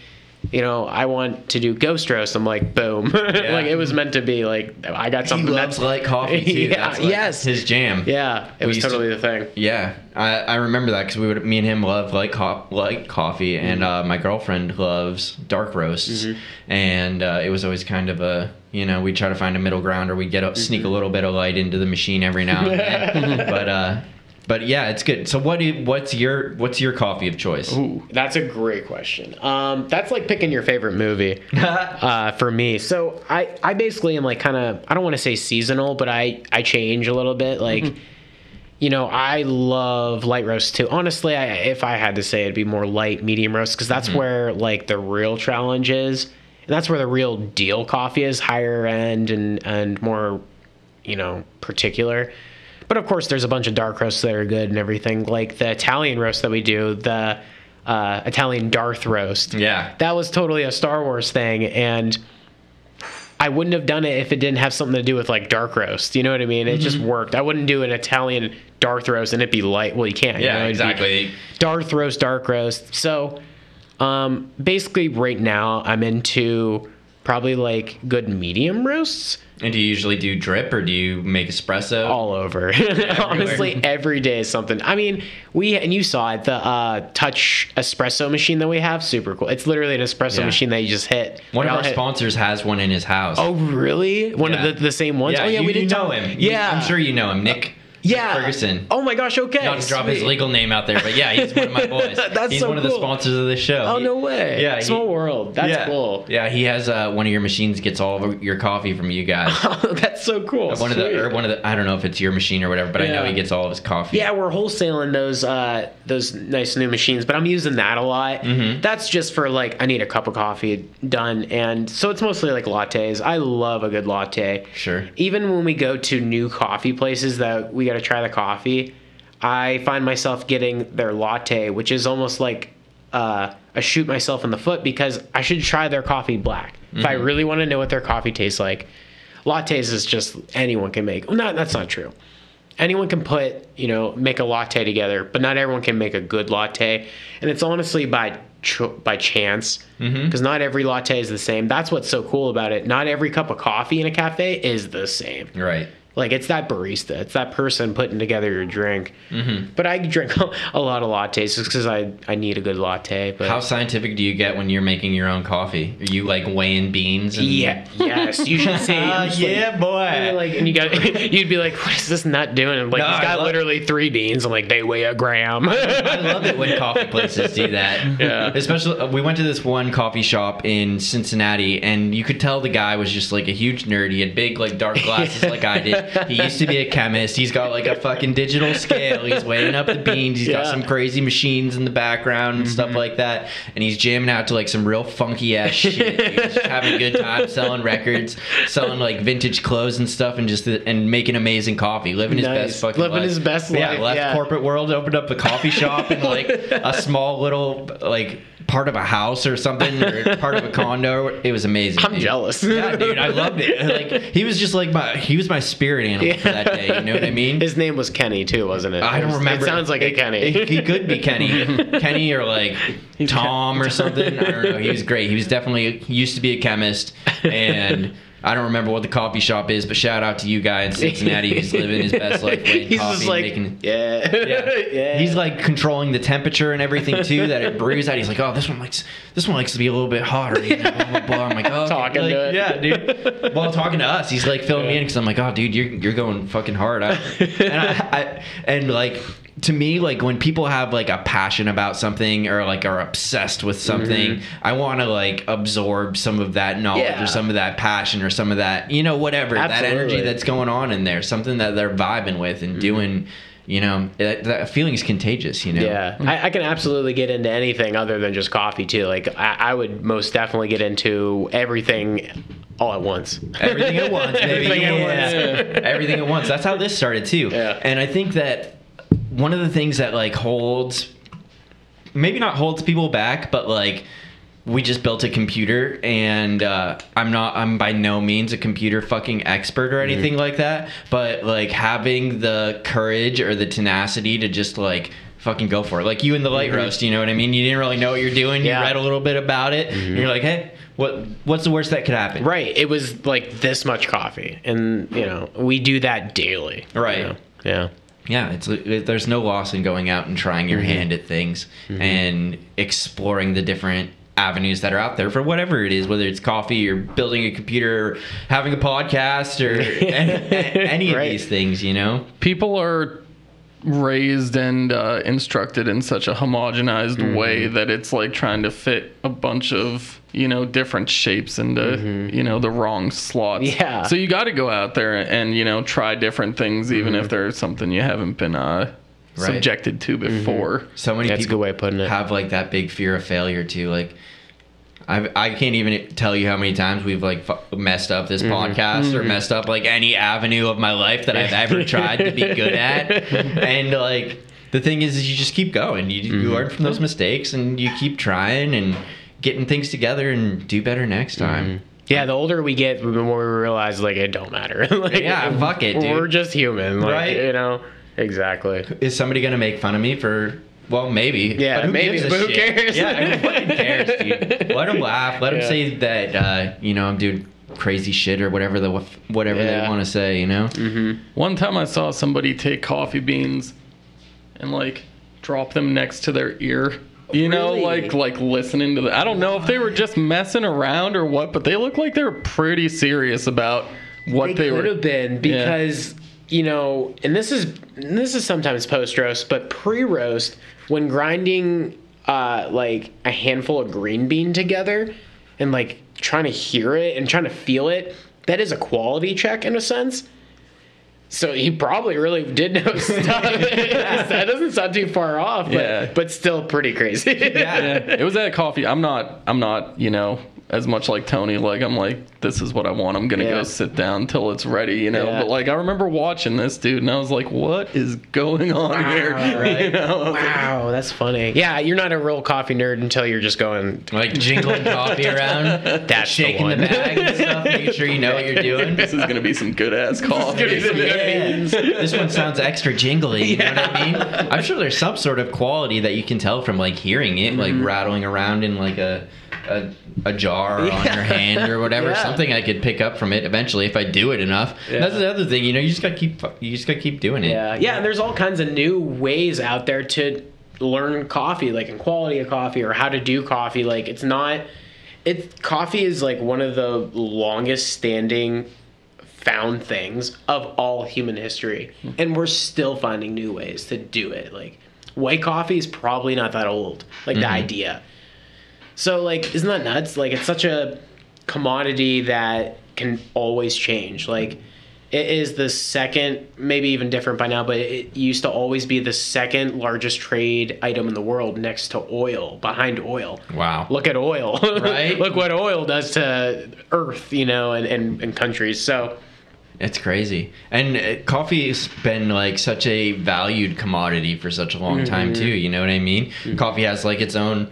you know, I want to do ghost roast. I'm like, boom, like it was meant to be. Like I got something. he loves that's light coffee too. Yeah, like yes. his jam. yeah, it We was used to- totally the thing. Yeah, I, I remember that because we would me and him love light co- light coffee, and uh, my girlfriend loves dark roasts, and uh, it was always kind of a you know we'd try to find a middle ground, or we'd get a, sneak a little bit of light into the machine every now and then. but uh, but yeah, it's good. So what do what's your what's your coffee of choice? Ooh, that's a great question. Um, that's like picking your favorite movie uh, for me. So I, I basically am like kind of I don't want to say seasonal, but I I change a little bit. Like, you know, I love light roast too. Honestly, I, if I had to say, it'd be more light medium roast because that's where like the real challenge is, and that's where the real deal coffee is, higher end and and more, you know, particular. But of course, there's a bunch of dark roasts that are good and everything. Like the Italian roast that we do, the uh, Italian Darth roast. Yeah. That was totally a Star Wars thing. And I wouldn't have done it if it didn't have something to do with like dark roast. You know what I mean? It just Mm-hmm. worked. I wouldn't do an Italian Darth roast and it'd be light. Well, you can't. you Yeah, know, exactly. Darth roast, dark roast. So um, basically, right now, I'm into probably like good medium roasts. And do you usually do drip or do you make espresso? all over. Honestly, every day is something. I mean, we and you saw it, the uh, touch espresso machine that we have, super cool. It's literally an espresso Yeah. machine that you just hit. One of our hit- sponsors has one in his house. Oh, really? One Yeah. of the, the same ones? yeah, oh, yeah, you, we didn't know him. Yeah, I'm sure you know him, Nick. Yeah, Ferguson. Oh my gosh. Okay. Not to drop his legal name out there, but yeah, he's one of my boys. That's he's so one of the sponsors of the show. Oh He- no way. Yeah, he- Small world. That's yeah. cool. Yeah, he has uh, one of your machines gets all of your coffee from you guys. That's so cool. one of the or one of the I don't know if it's your machine or whatever, but I know he gets all of his coffee. Yeah, we're wholesaling those uh, those nice new machines, but I'm using that a lot. Mm-hmm. That's just for like I need a cup of coffee done, and so it's mostly like lattes. I love a good latte. Sure. Even when we go to new coffee places that we got to try the coffee, I find myself getting their latte, which is almost like uh, a shoot myself in the foot because I should try their coffee black. If I really want to know what their coffee tastes like, lattes is just anyone can make. Well, not that's not true anyone can put you know make a latte together but not everyone can make a good latte and it's honestly by by chance because not every latte is the same that's what's so cool about it not every cup of coffee in a cafe is the same Right. Like it's that barista it's that person putting together your drink Mm-hmm. but i drink a lot of lattes just because i i need a good latte but How scientific do you get when you're making your own coffee? Are you like weighing beans? And... yeah yes you should say like, yeah, boy. Like, and you got, you'd be like, "What is this nut doing?" And like, No, he's got literally three beans. I'm like, they weigh a gram. I love it when coffee places do that. Yeah. Especially, uh, we went to this one coffee shop in Cincinnati, and you could tell the guy was just like a huge nerd. He had big, like, dark glasses, like I did. He used to be a chemist. He's got like a fucking digital scale. He's weighing up the beans. He's got Mm-hmm. some crazy machines in the background and stuff like that. And he's jamming out to like some real funky ass shit. He's just having a good time selling records, selling like vintage clothes and stuff, and just and making amazing coffee, living his best fucking life. Living life. his best life. yeah, left yeah. corporate world, opened up a coffee shop in like a small little like part of a house or something, or part of a condo. It was amazing. I'm dude. jealous. Yeah, dude, I loved it. Like he was just like my he was my spirit animal for that day. You know what I mean? His name was Kenny too, wasn't it? I It don't was- remember. It sounds like a Kenny. It- he could be Kenny, Kenny or like Tom or something. I don't know. He was great. He was definitely he used to be a chemist, and I don't remember what the coffee shop is. But shout out to you guy in Cincinnati who's living his best life, He's coffee, just like, making. yeah, Yeah. yeah. He's like controlling the temperature and everything too that it brews out. He's like, oh, this one likes this one likes to be a little bit hotter. You know, blah, blah, blah. I'm like, oh, Talking like, to it. yeah, dude. While talking to us, he's like filling me in because I'm like, oh, dude, you're you're going fucking hard. I, and I, I and like to me, like when people have like a passion about something or like are obsessed with something, I want to like absorb some of that knowledge Mm-hmm. Yeah. or some of that passion or some of that, you know, whatever that energy that's going on in there, something that they're vibing with and doing. You know, that, that feeling is contagious. You know. Yeah, I, I can absolutely get into anything other than just coffee too. Like I, I would most definitely get into everything all at once. Everything at once. Everything at once. Everything at once. That's how this started too. Yeah. And I think that one of the things that like holds, maybe not holds people back, but like we just built a computer and uh, i'm not i'm by no means a computer fucking expert or anything Mm-hmm. like that but like having the courage or the tenacity to just like fucking go for it like you in the light roast you know what i mean you didn't really know what you're doing Mm-hmm. Yeah. Mm-hmm. you read a little bit about it and you're like hey what what's the worst that could happen Right. It was like this much coffee, and you know we do that daily. you Right. know? Yeah. Yeah it's it, there's no loss in going out and trying your mm-hmm. hand at things mm-hmm. and exploring the different avenues that are out there for whatever it is whether it's coffee or building a computer or having a podcast or any, any of Right. these things you know? People are raised and uh, instructed in such a homogenized Mm-hmm. way that it's like trying to fit a bunch of you know different shapes into you know the wrong slots. Mm-hmm. Yeah. So you got to go out there and you know try different things, even Mm-hmm. if there's something you haven't been uh, Right. subjected to before. So many That's a people good way of putting it. have like that big fear of failure too. Like, I I can't even tell you how many times we've like fu- messed up this mm-hmm. podcast or mm-hmm. messed up like any avenue of my life that I've ever tried to be good at. And like the thing is, is you just keep going. You, you mm-hmm. learn from those mistakes and you keep trying and getting things together and do better next time. Yeah, the older we get, the more we realize like it don't matter. like, Yeah, fuck it, dude. We're just human, like, Right. You know, exactly. Is somebody gonna make fun of me for? Well, maybe. Yeah, but who maybe, gives a but who shit? cares? Yeah, who fucking cares, dude? Let them laugh. Let them Yeah. say that uh, you know I'm doing crazy shit or whatever the whatever they want to say. You know. Mhm. One time I saw somebody take coffee beans and like drop them next to their ear. You know, like like listening to the I don't know if they were just messing around or what, but they looked like they were pretty serious about what they, they could were. have been because you know, and this is and this is sometimes post roast, but pre roast when grinding uh, like a handful of green bean together and like trying to hear it and trying to feel it, that is a quality check in a sense. So he probably really did know stuff. that doesn't sound too far off, but Yeah. but still pretty crazy. Yeah, it was at coffee. I'm not I'm not, you know, as much like Tony, like I'm like, this is what I want. I'm gonna Yeah. go sit down till it's ready, you know. Yeah. But like I remember watching this dude and I was like, what is going on here? You know? I was like, Wow, that's funny. Yeah, you're not a real coffee nerd until you're just going. Like jingling coffee around, That's shaking the, the one. bag and stuff, making sure you know what you're doing. this is gonna be some good ass coffee. Yeah. this one sounds extra jingly. You know what I mean? I'm sure there's some sort of quality that you can tell from like hearing it, like mm-hmm. rattling around in like a a, a jar or on your hand or whatever. Yeah. Something I could pick up from it eventually if I do it enough. That's the other thing. You know, you just gotta keep you just gotta keep doing it. Yeah, yeah, and there's all kinds of new ways out there to learn coffee, like in quality of coffee or how to do coffee. Like it's not, it coffee is like one of the longest standing found things of all human history, hmm. and we're still finding new ways to do it. Like white coffee is probably not that old. Like the mm-hmm. idea. So like, isn't that nuts? Like, it's such a commodity that can always change. Like, it is the second, maybe even different by now, but it used to always be the second largest trade item in the world next to oil, behind oil. Wow. Look at oil. Right? Look what oil does to Earth, you know, and, and, and countries. So, It's crazy. And uh, coffee's been like such a valued commodity for such a long time Mm-hmm. too, you know what I mean? Coffee has like its own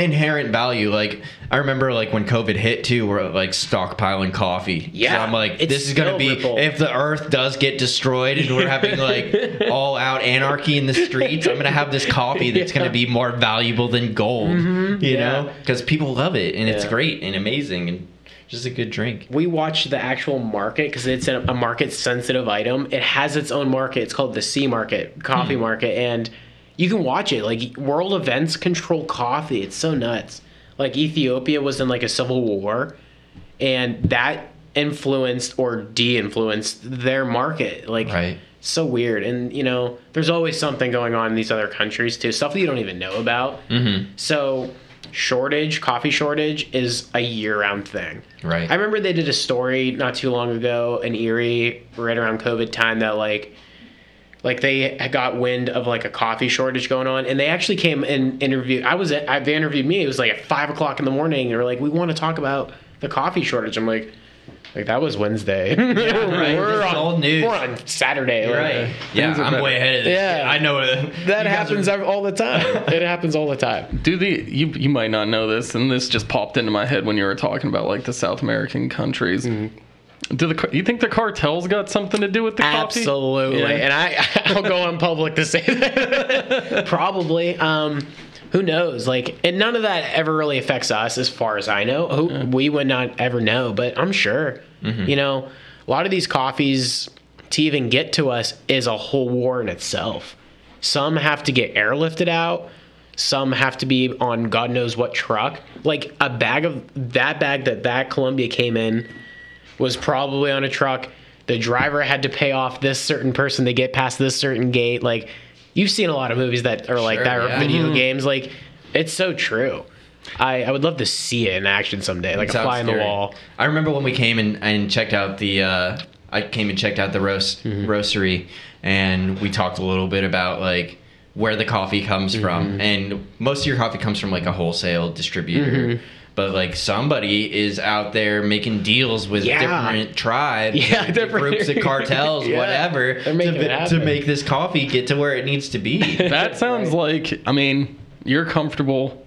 inherent value. Like I remember like when COVID hit too, we're like stockpiling coffee. So Yeah, I'm like, this is gonna be ripple. if the earth does get destroyed and we're having like all out anarchy in the streets, I'm gonna have this coffee that's gonna be more valuable than gold. You Mm-hmm. Yeah. know? Because people love it and it's great and amazing and just a good drink. we watch the actual market because it's a, a market sensitive item. It has its own market. It's called the C market, coffee market, and you can watch it. Like world events control coffee. It's so nuts. Like Ethiopia was in like a civil war, and that influenced or de-influenced their market. Like Right. so weird. And you know, there's always something going on in these other countries too, stuff that you don't even know about. Mm-hmm. So shortage, coffee shortage is a year-round thing. Right. I remember they did a story not too long ago in Erie, right around COVID time, that like, like they got wind of like a coffee shortage going on, and they actually came and interviewed. I was at, they interviewed me. It was like at five o'clock in the morning. and They were like, "We want to talk about the coffee shortage." I'm like, like that was Wednesday. right. we're on old news. We're on Saturday. like, Right. Yeah, I'm better. way ahead of this. Yeah. I know uh, That happens are- all the time. it happens all the time. Do the you you might not know this, and this just popped into my head when you were talking about like the South American countries. Do the you think the cartels got something to do with the coffee? Absolutely. Yeah. And I I'll go on public to say that. Probably. Um who knows? Like and none of that ever really affects us as far as I know. Who we would not ever know, but I'm sure. You know, a lot of these coffees to even get to us is a whole war in itself. Some have to get airlifted out. Some have to be on God knows what truck. Like a bag of that bag that that Colombia came in was probably on a truck the driver had to pay off this certain person to get past this certain gate. Like you've seen a lot of movies that are like Sure, that or yeah. video games. Like it's so true. I, I would love to see it in action someday, like a fly in the wall. I remember when we came and, and checked out the. Uh, I came and checked out the roast Mm-hmm. roastery, and we talked a little bit about like where the coffee comes Mm-hmm. from, and most of your coffee comes from like a wholesale distributor. Mm-hmm. But like somebody is out there making deals with Yeah. different tribes, Yeah, and different- groups of cartels, Yeah. whatever, to, to make this coffee get to where it needs to be. That sounds like, I mean, you're comfortable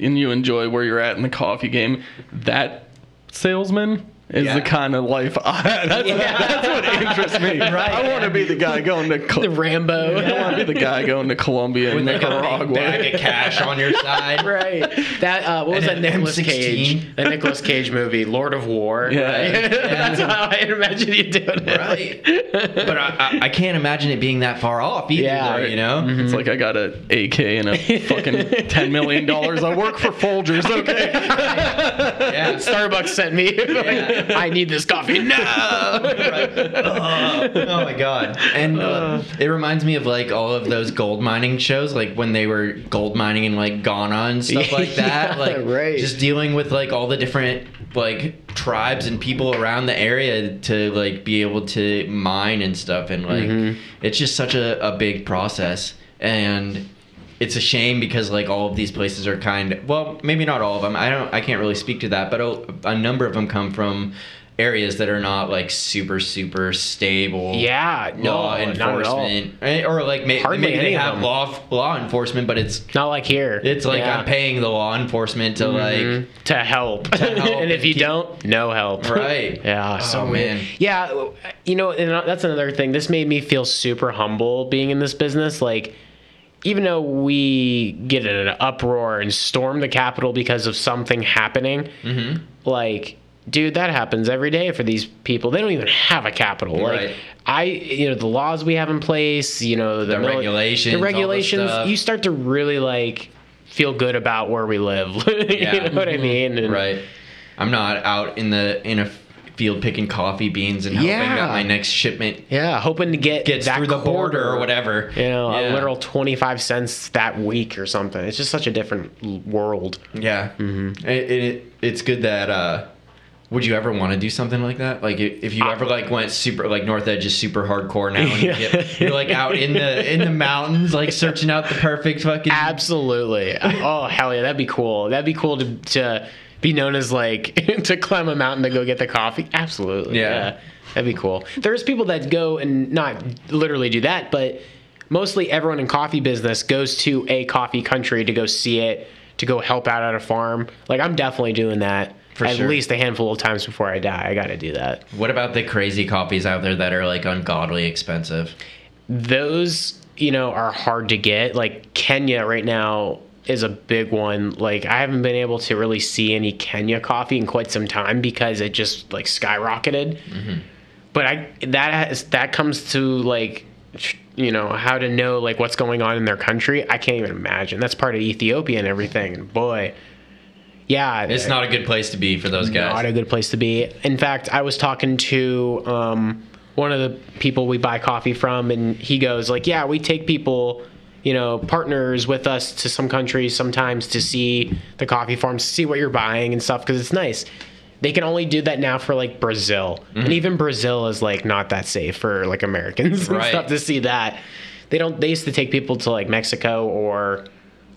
and you enjoy where you're at in the coffee game. That salesman is Yeah. the kind of life I that's, that's what interests me. I want to be the guy going to Col- The Rambo. I want to be the guy going to Colombia and Like a big Nicaragua. bag of cash on your side. right. That uh, what was that And Nicolas M16. Cage? That Nicolas Cage movie, Lord of War. Yeah. That's how I imagine you doing it. Right. but I, I, I can't imagine it being that far off either, Yeah. though, you know? It's like I got an AK and a fucking ten million dollars. I work for Folgers. Okay. Yeah. Starbucks sent me. Like, I need this coffee now. oh my god. And uh, it reminds me of like all of those gold mining shows, like when they were gold mining in like Ghana and stuff like that. Yeah, like right. just dealing with like all the different like tribes and people around the area to like be able to mine and stuff and like Mm-hmm. it's just such a, a big process and it's a shame because like all of these places are kind well maybe not all of them i don't i can't really speak to that but a, a number of them come from areas that are not like super super stable Yeah, no, law all. enforcement Eh, or like may, Hardly maybe they have law law enforcement but it's Not like here. it's like Yeah. i'm paying the law enforcement to like to help. help and if you keep- don't, no help. Right. Yeah. So Oh, weird. man. Yeah. You know, and that's another thing. This made me feel super humble being in this business. Like, even though we get in an uproar and storm the Capitol because of something happening, Mm-hmm. like, dude, that happens every day for these people. They don't even have a capital. Like, Right. I, you know, the laws we have in place, you know, the, The mili- regulations, the regulations. you start to really like feel good about where we live. Yeah. you know what I mean? And- right i'm not out in the in a field picking coffee beans and hoping Yeah. that my next shipment Yeah, hoping to get gets through the border or whatever You know, yeah. a literal twenty five cents that week or something. It's just such a different world. yeah Mm-hmm. it, it, it's good that uh would you ever want to do something like that? Like if if you ever like went super like North Edge is super hardcore now, and you get, you're like out in the in the mountains, like searching out the perfect fucking. Absolutely. oh hell yeah, that'd be cool. That'd be cool to to be known as like to climb a mountain to go get the coffee. Absolutely. Yeah. That'd be cool. There's people that go and not literally do that, but mostly everyone in coffee business goes to a coffee country to go see it, to go help out at a farm. Like I'm definitely doing that. For at sure. least a handful of times before I die. I got to do that. What about the crazy coffees out there that are like ungodly expensive? those you know are hard to get like kenya right now is a big one. Like i haven't been able to really see any kenya coffee in quite some time because it just like skyrocketed. But i that has that comes to like you know how to know like what's going on in their country. I can't even imagine. That's part of ethiopia and everything. And boy yeah. It's not a good place to be for those guys. not a good place to be. In fact, I was talking to um, one of the people we buy coffee from, and he goes like, "Yeah, we take people, you know, partners with us to some countries sometimes to see the coffee farms, see what you're buying and stuff, because it's nice." They can only do that now for like Brazil, and mm-hmm. even Brazil is like not that safe for like Americans and Right. stuff to see that. They don't. They used to take people to like Mexico or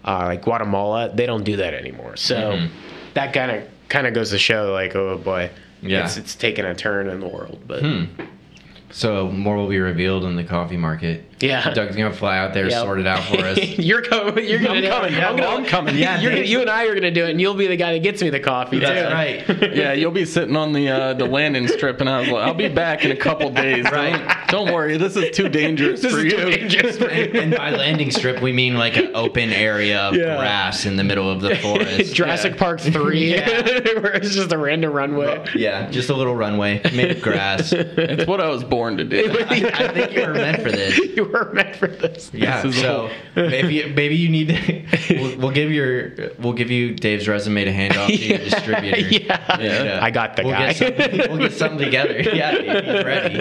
uh, like Guatemala. They don't do that anymore. So mm-hmm. that kind of kind of goes to show like, oh boy, Yeah. it's it's taken a turn in the world. But hmm. So more will be revealed in the coffee market. Yeah. Doug's gonna fly out there, Yep. sort it out for us. you're coming. You're gonna I'm coming. Yeah, I'm gonna- I'm coming. Yeah, you're, you and I are gonna do it, and you'll be the guy that gets me the coffee That's too. right. Yeah, you'll be sitting on the uh, the landing strip, and I was like, I'll be back in a couple days. Right. Don't, don't worry, this is too dangerous This for is you. too dangerous. and, and by landing strip, we mean like an open area of Yeah. grass in the middle of the forest. Jurassic Park three, yeah. where it's just a random runway. yeah, just a little runway made of grass. It's what I was born to do. I think you were meant for this. You were meant for this. Yeah, This is so maybe maybe you need to, we'll, we'll give your we'll give you Dave's resume to hand off to your distributor. Yeah. And, I got the we'll guy. Get we'll get something together. Yeah, dude, he's ready.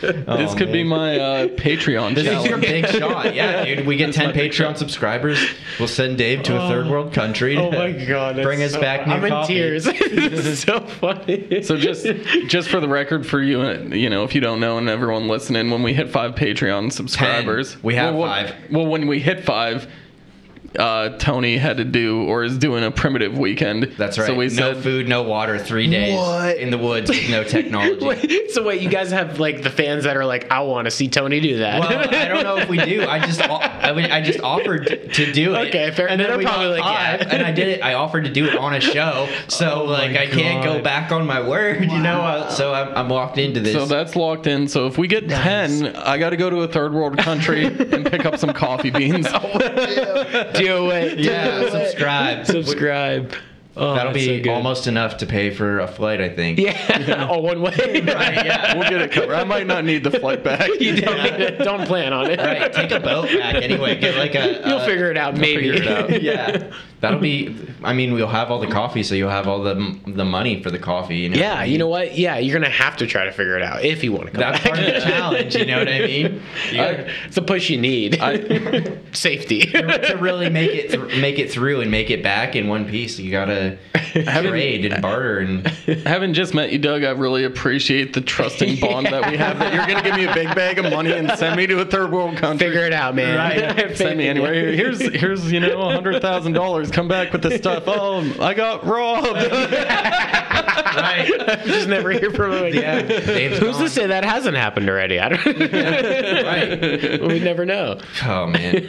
this could be my uh, Patreon This is your big shot. Yeah, dude. We get 10 Patreon subscribers. We'll send Dave to a third world country. Oh my god! Bring us so- back new I'm in coffee. tears. this is so funny. So just just for the record, for you, uh, you know, if you don't know, and everyone listening, when we hit five Patreon subscribers, We have well, five. Well, when we hit five, uh, Tony had to do or is doing a primitive weekend. That's right. So we no said, food, no water, three days What? in the woods with no technology. Wait, so wait, you guys have like the fans that are like, I want to see Tony do that. Well, I don't know if we do. I just I, mean, I just offered to do it. Okay, fair- And then we probably like, yeah. five, and I did it. I offered to do it on a show, so like I can't go back on my word, you know. So I'm, I'm locked into this. so that's locked in. So if we get ten, I got to go to a third world country and pick up some coffee beans. do it. yeah, do it. subscribe. Subscribe. Oh, That'll that's so be good. almost enough to pay for a flight, I think. Yeah. oh, one way. Right, yeah. We'll get it covered. I might not need the flight back. you don't, need it. don't plan on it. Right, take a boat back anyway. Get like a. You'll uh, figure it out, maybe. figure it out. Yeah, that'll be. I mean, we'll have all the coffee, so you'll have all the the money for the coffee. You know Yeah, you know what? Yeah, you're gonna have to try to figure it out if you want to come That's back. part of the challenge. You know what I mean? You uh, gotta- it's a push you need. I, Safety. to really make it th- make it through and make it back in one piece, you gotta trade and barter and having just met you, Doug, I really appreciate the trusting bond that we have. That you're gonna give me a big bag of money and send me to a third world country. Figure it out, man. Right. Send me anywhere. Here's here's you know a hundred thousand dollars. Come back with this stuff. Oh, I got robbed. right. Just never hear from him again. Yeah, Dave's Who's gone. to say that hasn't happened already? I don't. Know. Right. we never know. Oh man.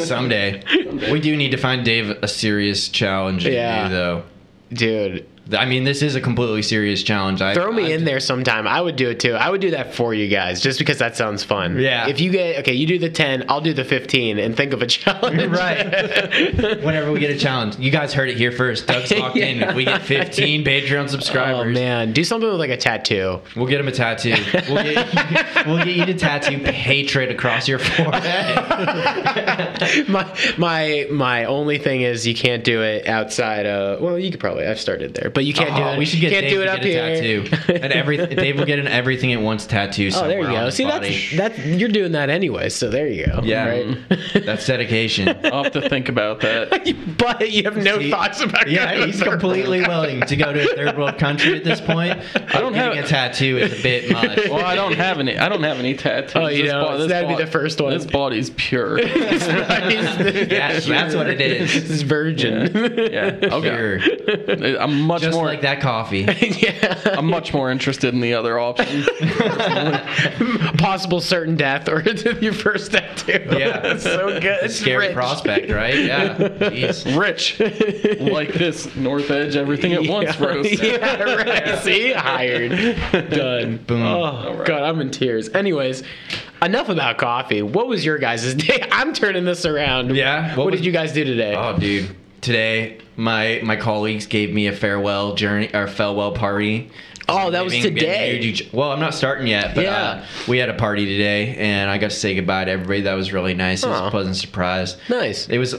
Someday. We do need to find Dave a serious challenge Yeah. do though. Dude, I mean, this is a completely serious challenge. I, throw me I- in there sometime. I would do it too. I would do that for you guys, just because that sounds fun. Yeah. If you get okay, you do the ten, I'll do the fifteen, and think of a challenge. Right. Whenever we get a challenge, you guys heard it here first. Doug's locked in. If we get 15 Patreon oh, subscribers, Oh man, do something with like a tattoo. we'll get him a tattoo. We'll get, we'll get you to tattoo hatred across your forehead. my my my only thing is you can't do it outside of. Well, you could probably. I've started there, but you can't do Oh, it. we should get can't Dave do it to up get a here. tattoo. and every Dave will get an everything at once tattoo. Oh, there you go. See, body. that's that. You're doing that anyway, so there you go. yeah, Right? that's dedication. I'll have to think about that. but you have no He- thoughts about. Yeah, going he's third completely world. willing to go to a third world country at this point. I don't getting have- a tattoo is a bit much. Well, I don't have any. I don't have any tattoos. Oh, you This don't? bo- That'd be the first one. This body's pure. yeah, that's what it is. This is virgin. Yeah. Okay. Pure. I'm much Just more. like that coffee. yeah. I'm much more interested in the other option. Possible certain death or your first death too. Yeah. That's so good. It's Scary rich. prospect, right? Yeah. Jeez. Rich, like this North Edge, everything at once yeah. roast. Yeah, right. See, hired, done. Boom. Oh god, I'm in tears. Anyways, enough about coffee. What was your guys' day? I'm turning this around. Yeah, What, what was- did you guys do today? Oh, dude. Today, my my colleagues gave me a farewell journey or farewell party. Oh, that was Leaving- today. well, I'm not starting yet, but Yeah. uh, we had a party today, and I got to say goodbye to everybody. That was really nice. It was a pleasant surprise. Nice. It was.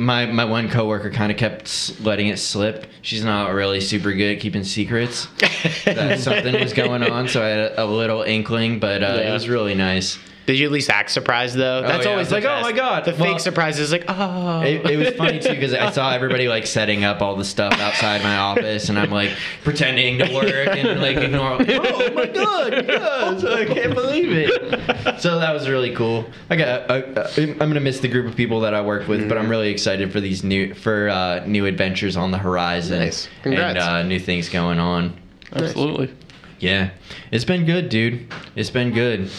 My, my one coworker kind of kept letting it slip. She's not really super good at keeping secrets. that something was going on, so I had a, a little inkling, but uh, Yeah. it was really nice. Did you at least act surprised though? That's yeah, always like, oh my. God. The Well- fake surprise is like, oh. It, it was funny too because I saw everybody like setting up all the stuff outside my office, and I'm like pretending to work and like ignore. Like, oh my god, yes! I can't believe it. So that was really cool. I got. I, I'm gonna miss the group of people that I worked with, but I'm really excited for these new for uh, new adventures on the horizon Nice. And uh, new things going on. Absolutely. Yeah, it's been good, dude. It's been good.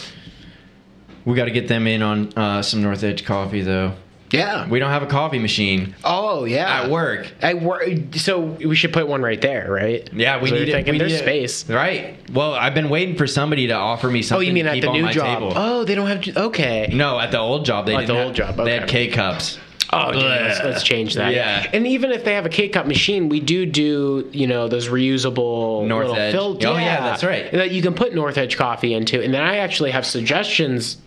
We got to get them in on uh, some North Edge coffee though. yeah. We don't have a coffee machine oh yeah. at work. At work. So we should put one right there, right? Yeah, we So need it. thinking we there's need it. space. Right. Well, I've been waiting for somebody to offer me something. Oh, you mean at the new job? Table. Oh, they don't have. Okay. No, at the old job they Oh, at the have- old job, They had. K cups. Oh, dude, let's, let's change that. Yeah. And even if they have a K cup machine, we do do you know those reusable North little Edge. fil- Oh, yeah, that's right. That you can put North Edge coffee into, and then I actually have suggestions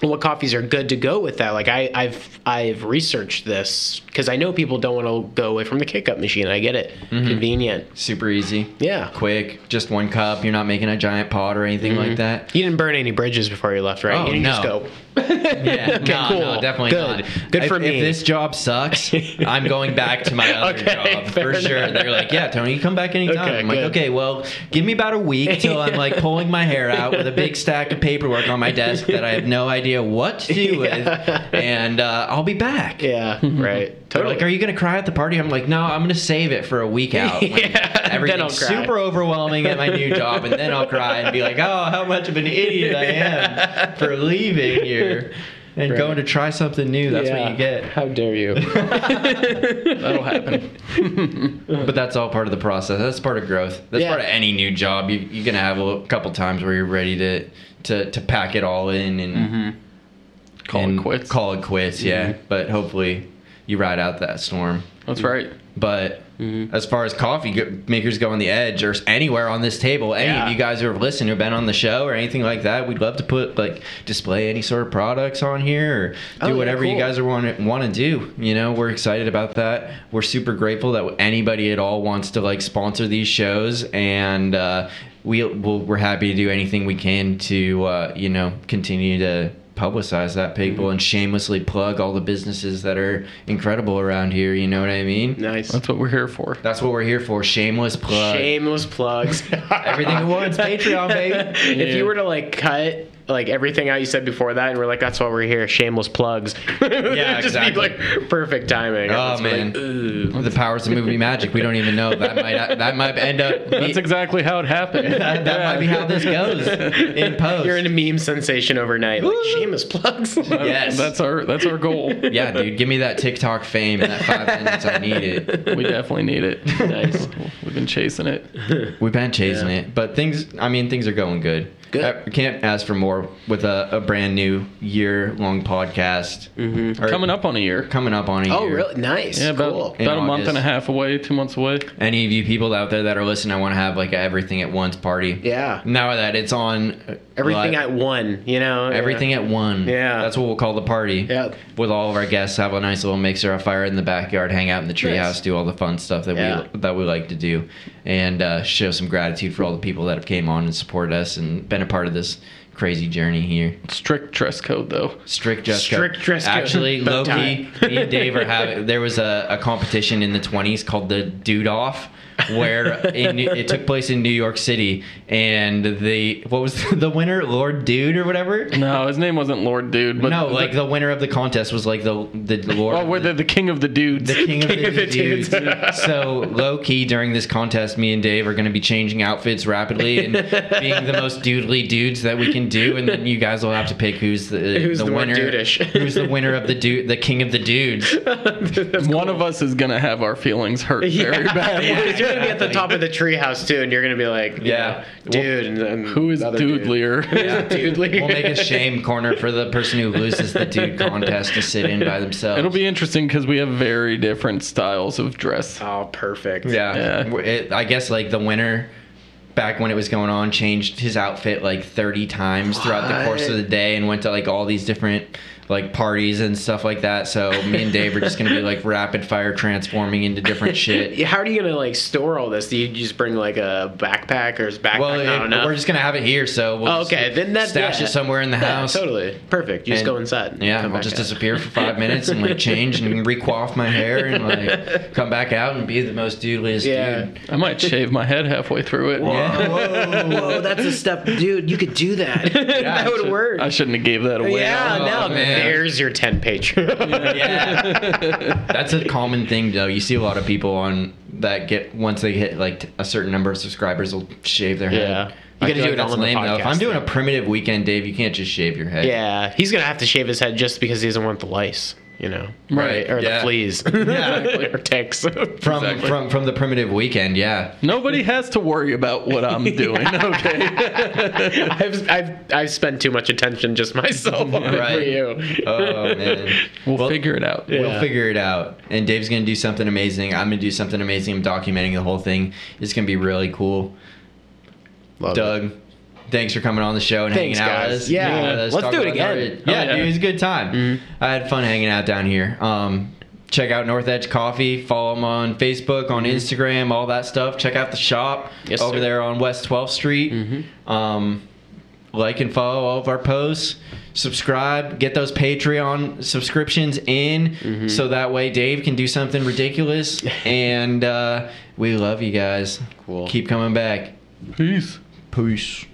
what coffees are good to go with that. Like I, I've I've researched this because I know people don't want to go away from the K cup machine. I get it, mm-hmm. convenient. Super easy. Yeah. Quick, just one cup. You're not making a giant pot or anything mm-hmm. like that. You didn't burn any bridges before you left, right? Oh, you didn't just no. go. Yeah, no, cool. no, definitely Good. not. Good if, for me. If this job sucks, I'm going back to my other Okay, job for sure. enough. They're like, yeah, Tony, you come back anytime. Okay, I'm like, okay, well, give me about a week till I'm like pulling my hair out with a big stack of paperwork on my desk that I have no idea what to do with, and uh, I'll be back. Yeah, right. They're Totally. like, are you gonna cry at the party? I'm like, no, I'm gonna save it for a week out. Yeah, everything's super overwhelming at my new job, and then I'll cry and be like, oh, how much of an idiot I am for leaving here and going to try something new. That's what you get. How dare you? That'll happen. But that's all part of the process. That's part of growth. That's Yeah. part of any new job. You, you're gonna have a couple times where you're ready to to, to pack it all in and mm-hmm. Call and it quits. Call it quits. Yeah, mm-hmm. but hopefully you ride out that storm. That's right. But as far as coffee makers go on the edge or anywhere on this table, any Yeah. of you guys who have listened or been on the show or anything like that, we'd love to put like display any sort of products on here or do Oh, yeah, whatever you guys are want want to do. You know, we're excited about that. We're super grateful that anybody at all wants to like sponsor these shows and. Uh, we, we'll, we're happy to do anything we can to uh, you know continue to publicize that people Mm-hmm. and shamelessly plug all the businesses that are incredible around here you know what i mean nice. That's what we're here for. that's what we're here for. Shameless plug. Shameless plugs. Everything at once. Patreon, baby. If you were to like cut like everything out you said before that, and we're like, that's why we're here. Shameless plugs. Yeah, just exactly. be like perfect timing. Oh It's like, man, the powers of movie magic. We don't even know that might uh, that might end up. That's exactly how it happened. that, that might be how this goes in post. You're in a meme sensation overnight. Like shameless plugs. yes. That's our that's our goal. yeah, dude. Give me that TikTok fame in that five minutes. I need it. We definitely need it. Nice. We've been chasing it. We've been chasing Yeah. it, but things. I mean, things are going good. Good. Uh, we can't ask for more with a, a brand new year long podcast. Mm-hmm. Coming up on a year. Coming up on a oh, year. Oh, really? Nice. Yeah, about, cool. About a month and a half away, two months away. any of you people out there that are listening, I want to have like a everything at once party. Yeah. Now that it's on uh, Everything li- at one. You know. everything at one. Yeah. That's what we'll call the party. Yeah. With all of our guests, have a nice little mixer, a fire in the backyard, hang out in the treehouse, Nice. do all the fun stuff that Yeah. we that we like to do, and uh, show some gratitude for all the people that have came on and supported us and been a part of this crazy journey here. Strict dress code though. Strict dress code. Strict dress code. Actually, low key, me and Dave are having. There was a, a competition in the 20s called the Dude Off, where in, it took place in New York City, and the what was the winner, Lord Dude or whatever. No, his name wasn't Lord Dude, but no, like the winner of the contest was like the the Lord. oh, we're the, the king of the dudes. the king of the, of the dudes. dudes. so low key during this contest, me and Dave are going to be changing outfits rapidly and being the most doodly dudes that we can do, and then you guys will have to pick who's the Who's the more winner. dudish. who's the winner of the dude, the king of the dudes. One of us is gonna have our feelings hurt very badly. Because you're gonna be at the top of the treehouse too, and you're gonna be like, Yeah. yeah, dude, and, and Who is the other dude. Dudelier? Dudely. We'll make a shame corner for the person who loses the dude contest to sit in by themselves. It'll be interesting because we have very different styles of dress. Oh, perfect. Yeah. Yeah. It, I guess like the winner back when it was going on changed his outfit like 30 times throughout the course of the day and went to like all these different like parties and stuff like that. So me and Dave are just going to be like rapid fire transforming into different shit. Yeah, How are you gonna like store all this? Do you just bring like a backpack or is backpack Well, not it- enough? we're just gonna have it here, so we'll Oh, just okay, then that's stash yeah. it somewhere in the Yeah, house. totally perfect. You just And- go inside. Yeah, come I'll just out. disappear for five minutes and like change and recoif my hair and like come back out and be the most doodliest Yeah. dude. I might shave my head halfway through it. Yeah. Whoa, whoa, that's a step, dude. You could do that. that would Should- work. I shouldn't have gave that away. yeah, Oh, no, man. There's your ten page. yeah. That's a common thing though. You see a lot of people on that get once they hit like a certain number of subscribers will shave their head. Yeah. You I gotta do like it that's on the lame though. If I'm doing a primitive weekend, Dave, you can't just shave your head. yeah, he's gonna have to shave his head just because he doesn't want the lice. You know, Right, Or yeah. the fleas. Yeah. or ticks. From Exactly. from from the primitive weekend, yeah. Nobody has to worry about what I'm doing. Okay. I've, I've I've spent too much attention just myself on it for Right. you. Oh man. We'll, Well, figure it out. Yeah. We'll figure it out. And Dave's gonna do something amazing. I'm gonna do something amazing. I'm documenting the whole thing. It's gonna be really cool. Love it. Doug, thanks for coming on the show and Thanks, hanging out guys. with us. Yeah. Hanging with us, Let's talking do it about again. North- Yeah, Oh, yeah. dude, it was a good time. Mm-hmm. I had fun hanging out down here. Um, check out North Edge Coffee. Follow them on Facebook, on Instagram, all that stuff. Check out the shop Mm-hmm. Yes, over sir. there on West 12th Street. Mm-hmm. Um, like and follow all of our posts. Subscribe. Get those Patreon subscriptions in, Mm-hmm. so that way Dave can do something ridiculous. and uh, we love you guys. Cool. Keep coming back. Peace. Peace.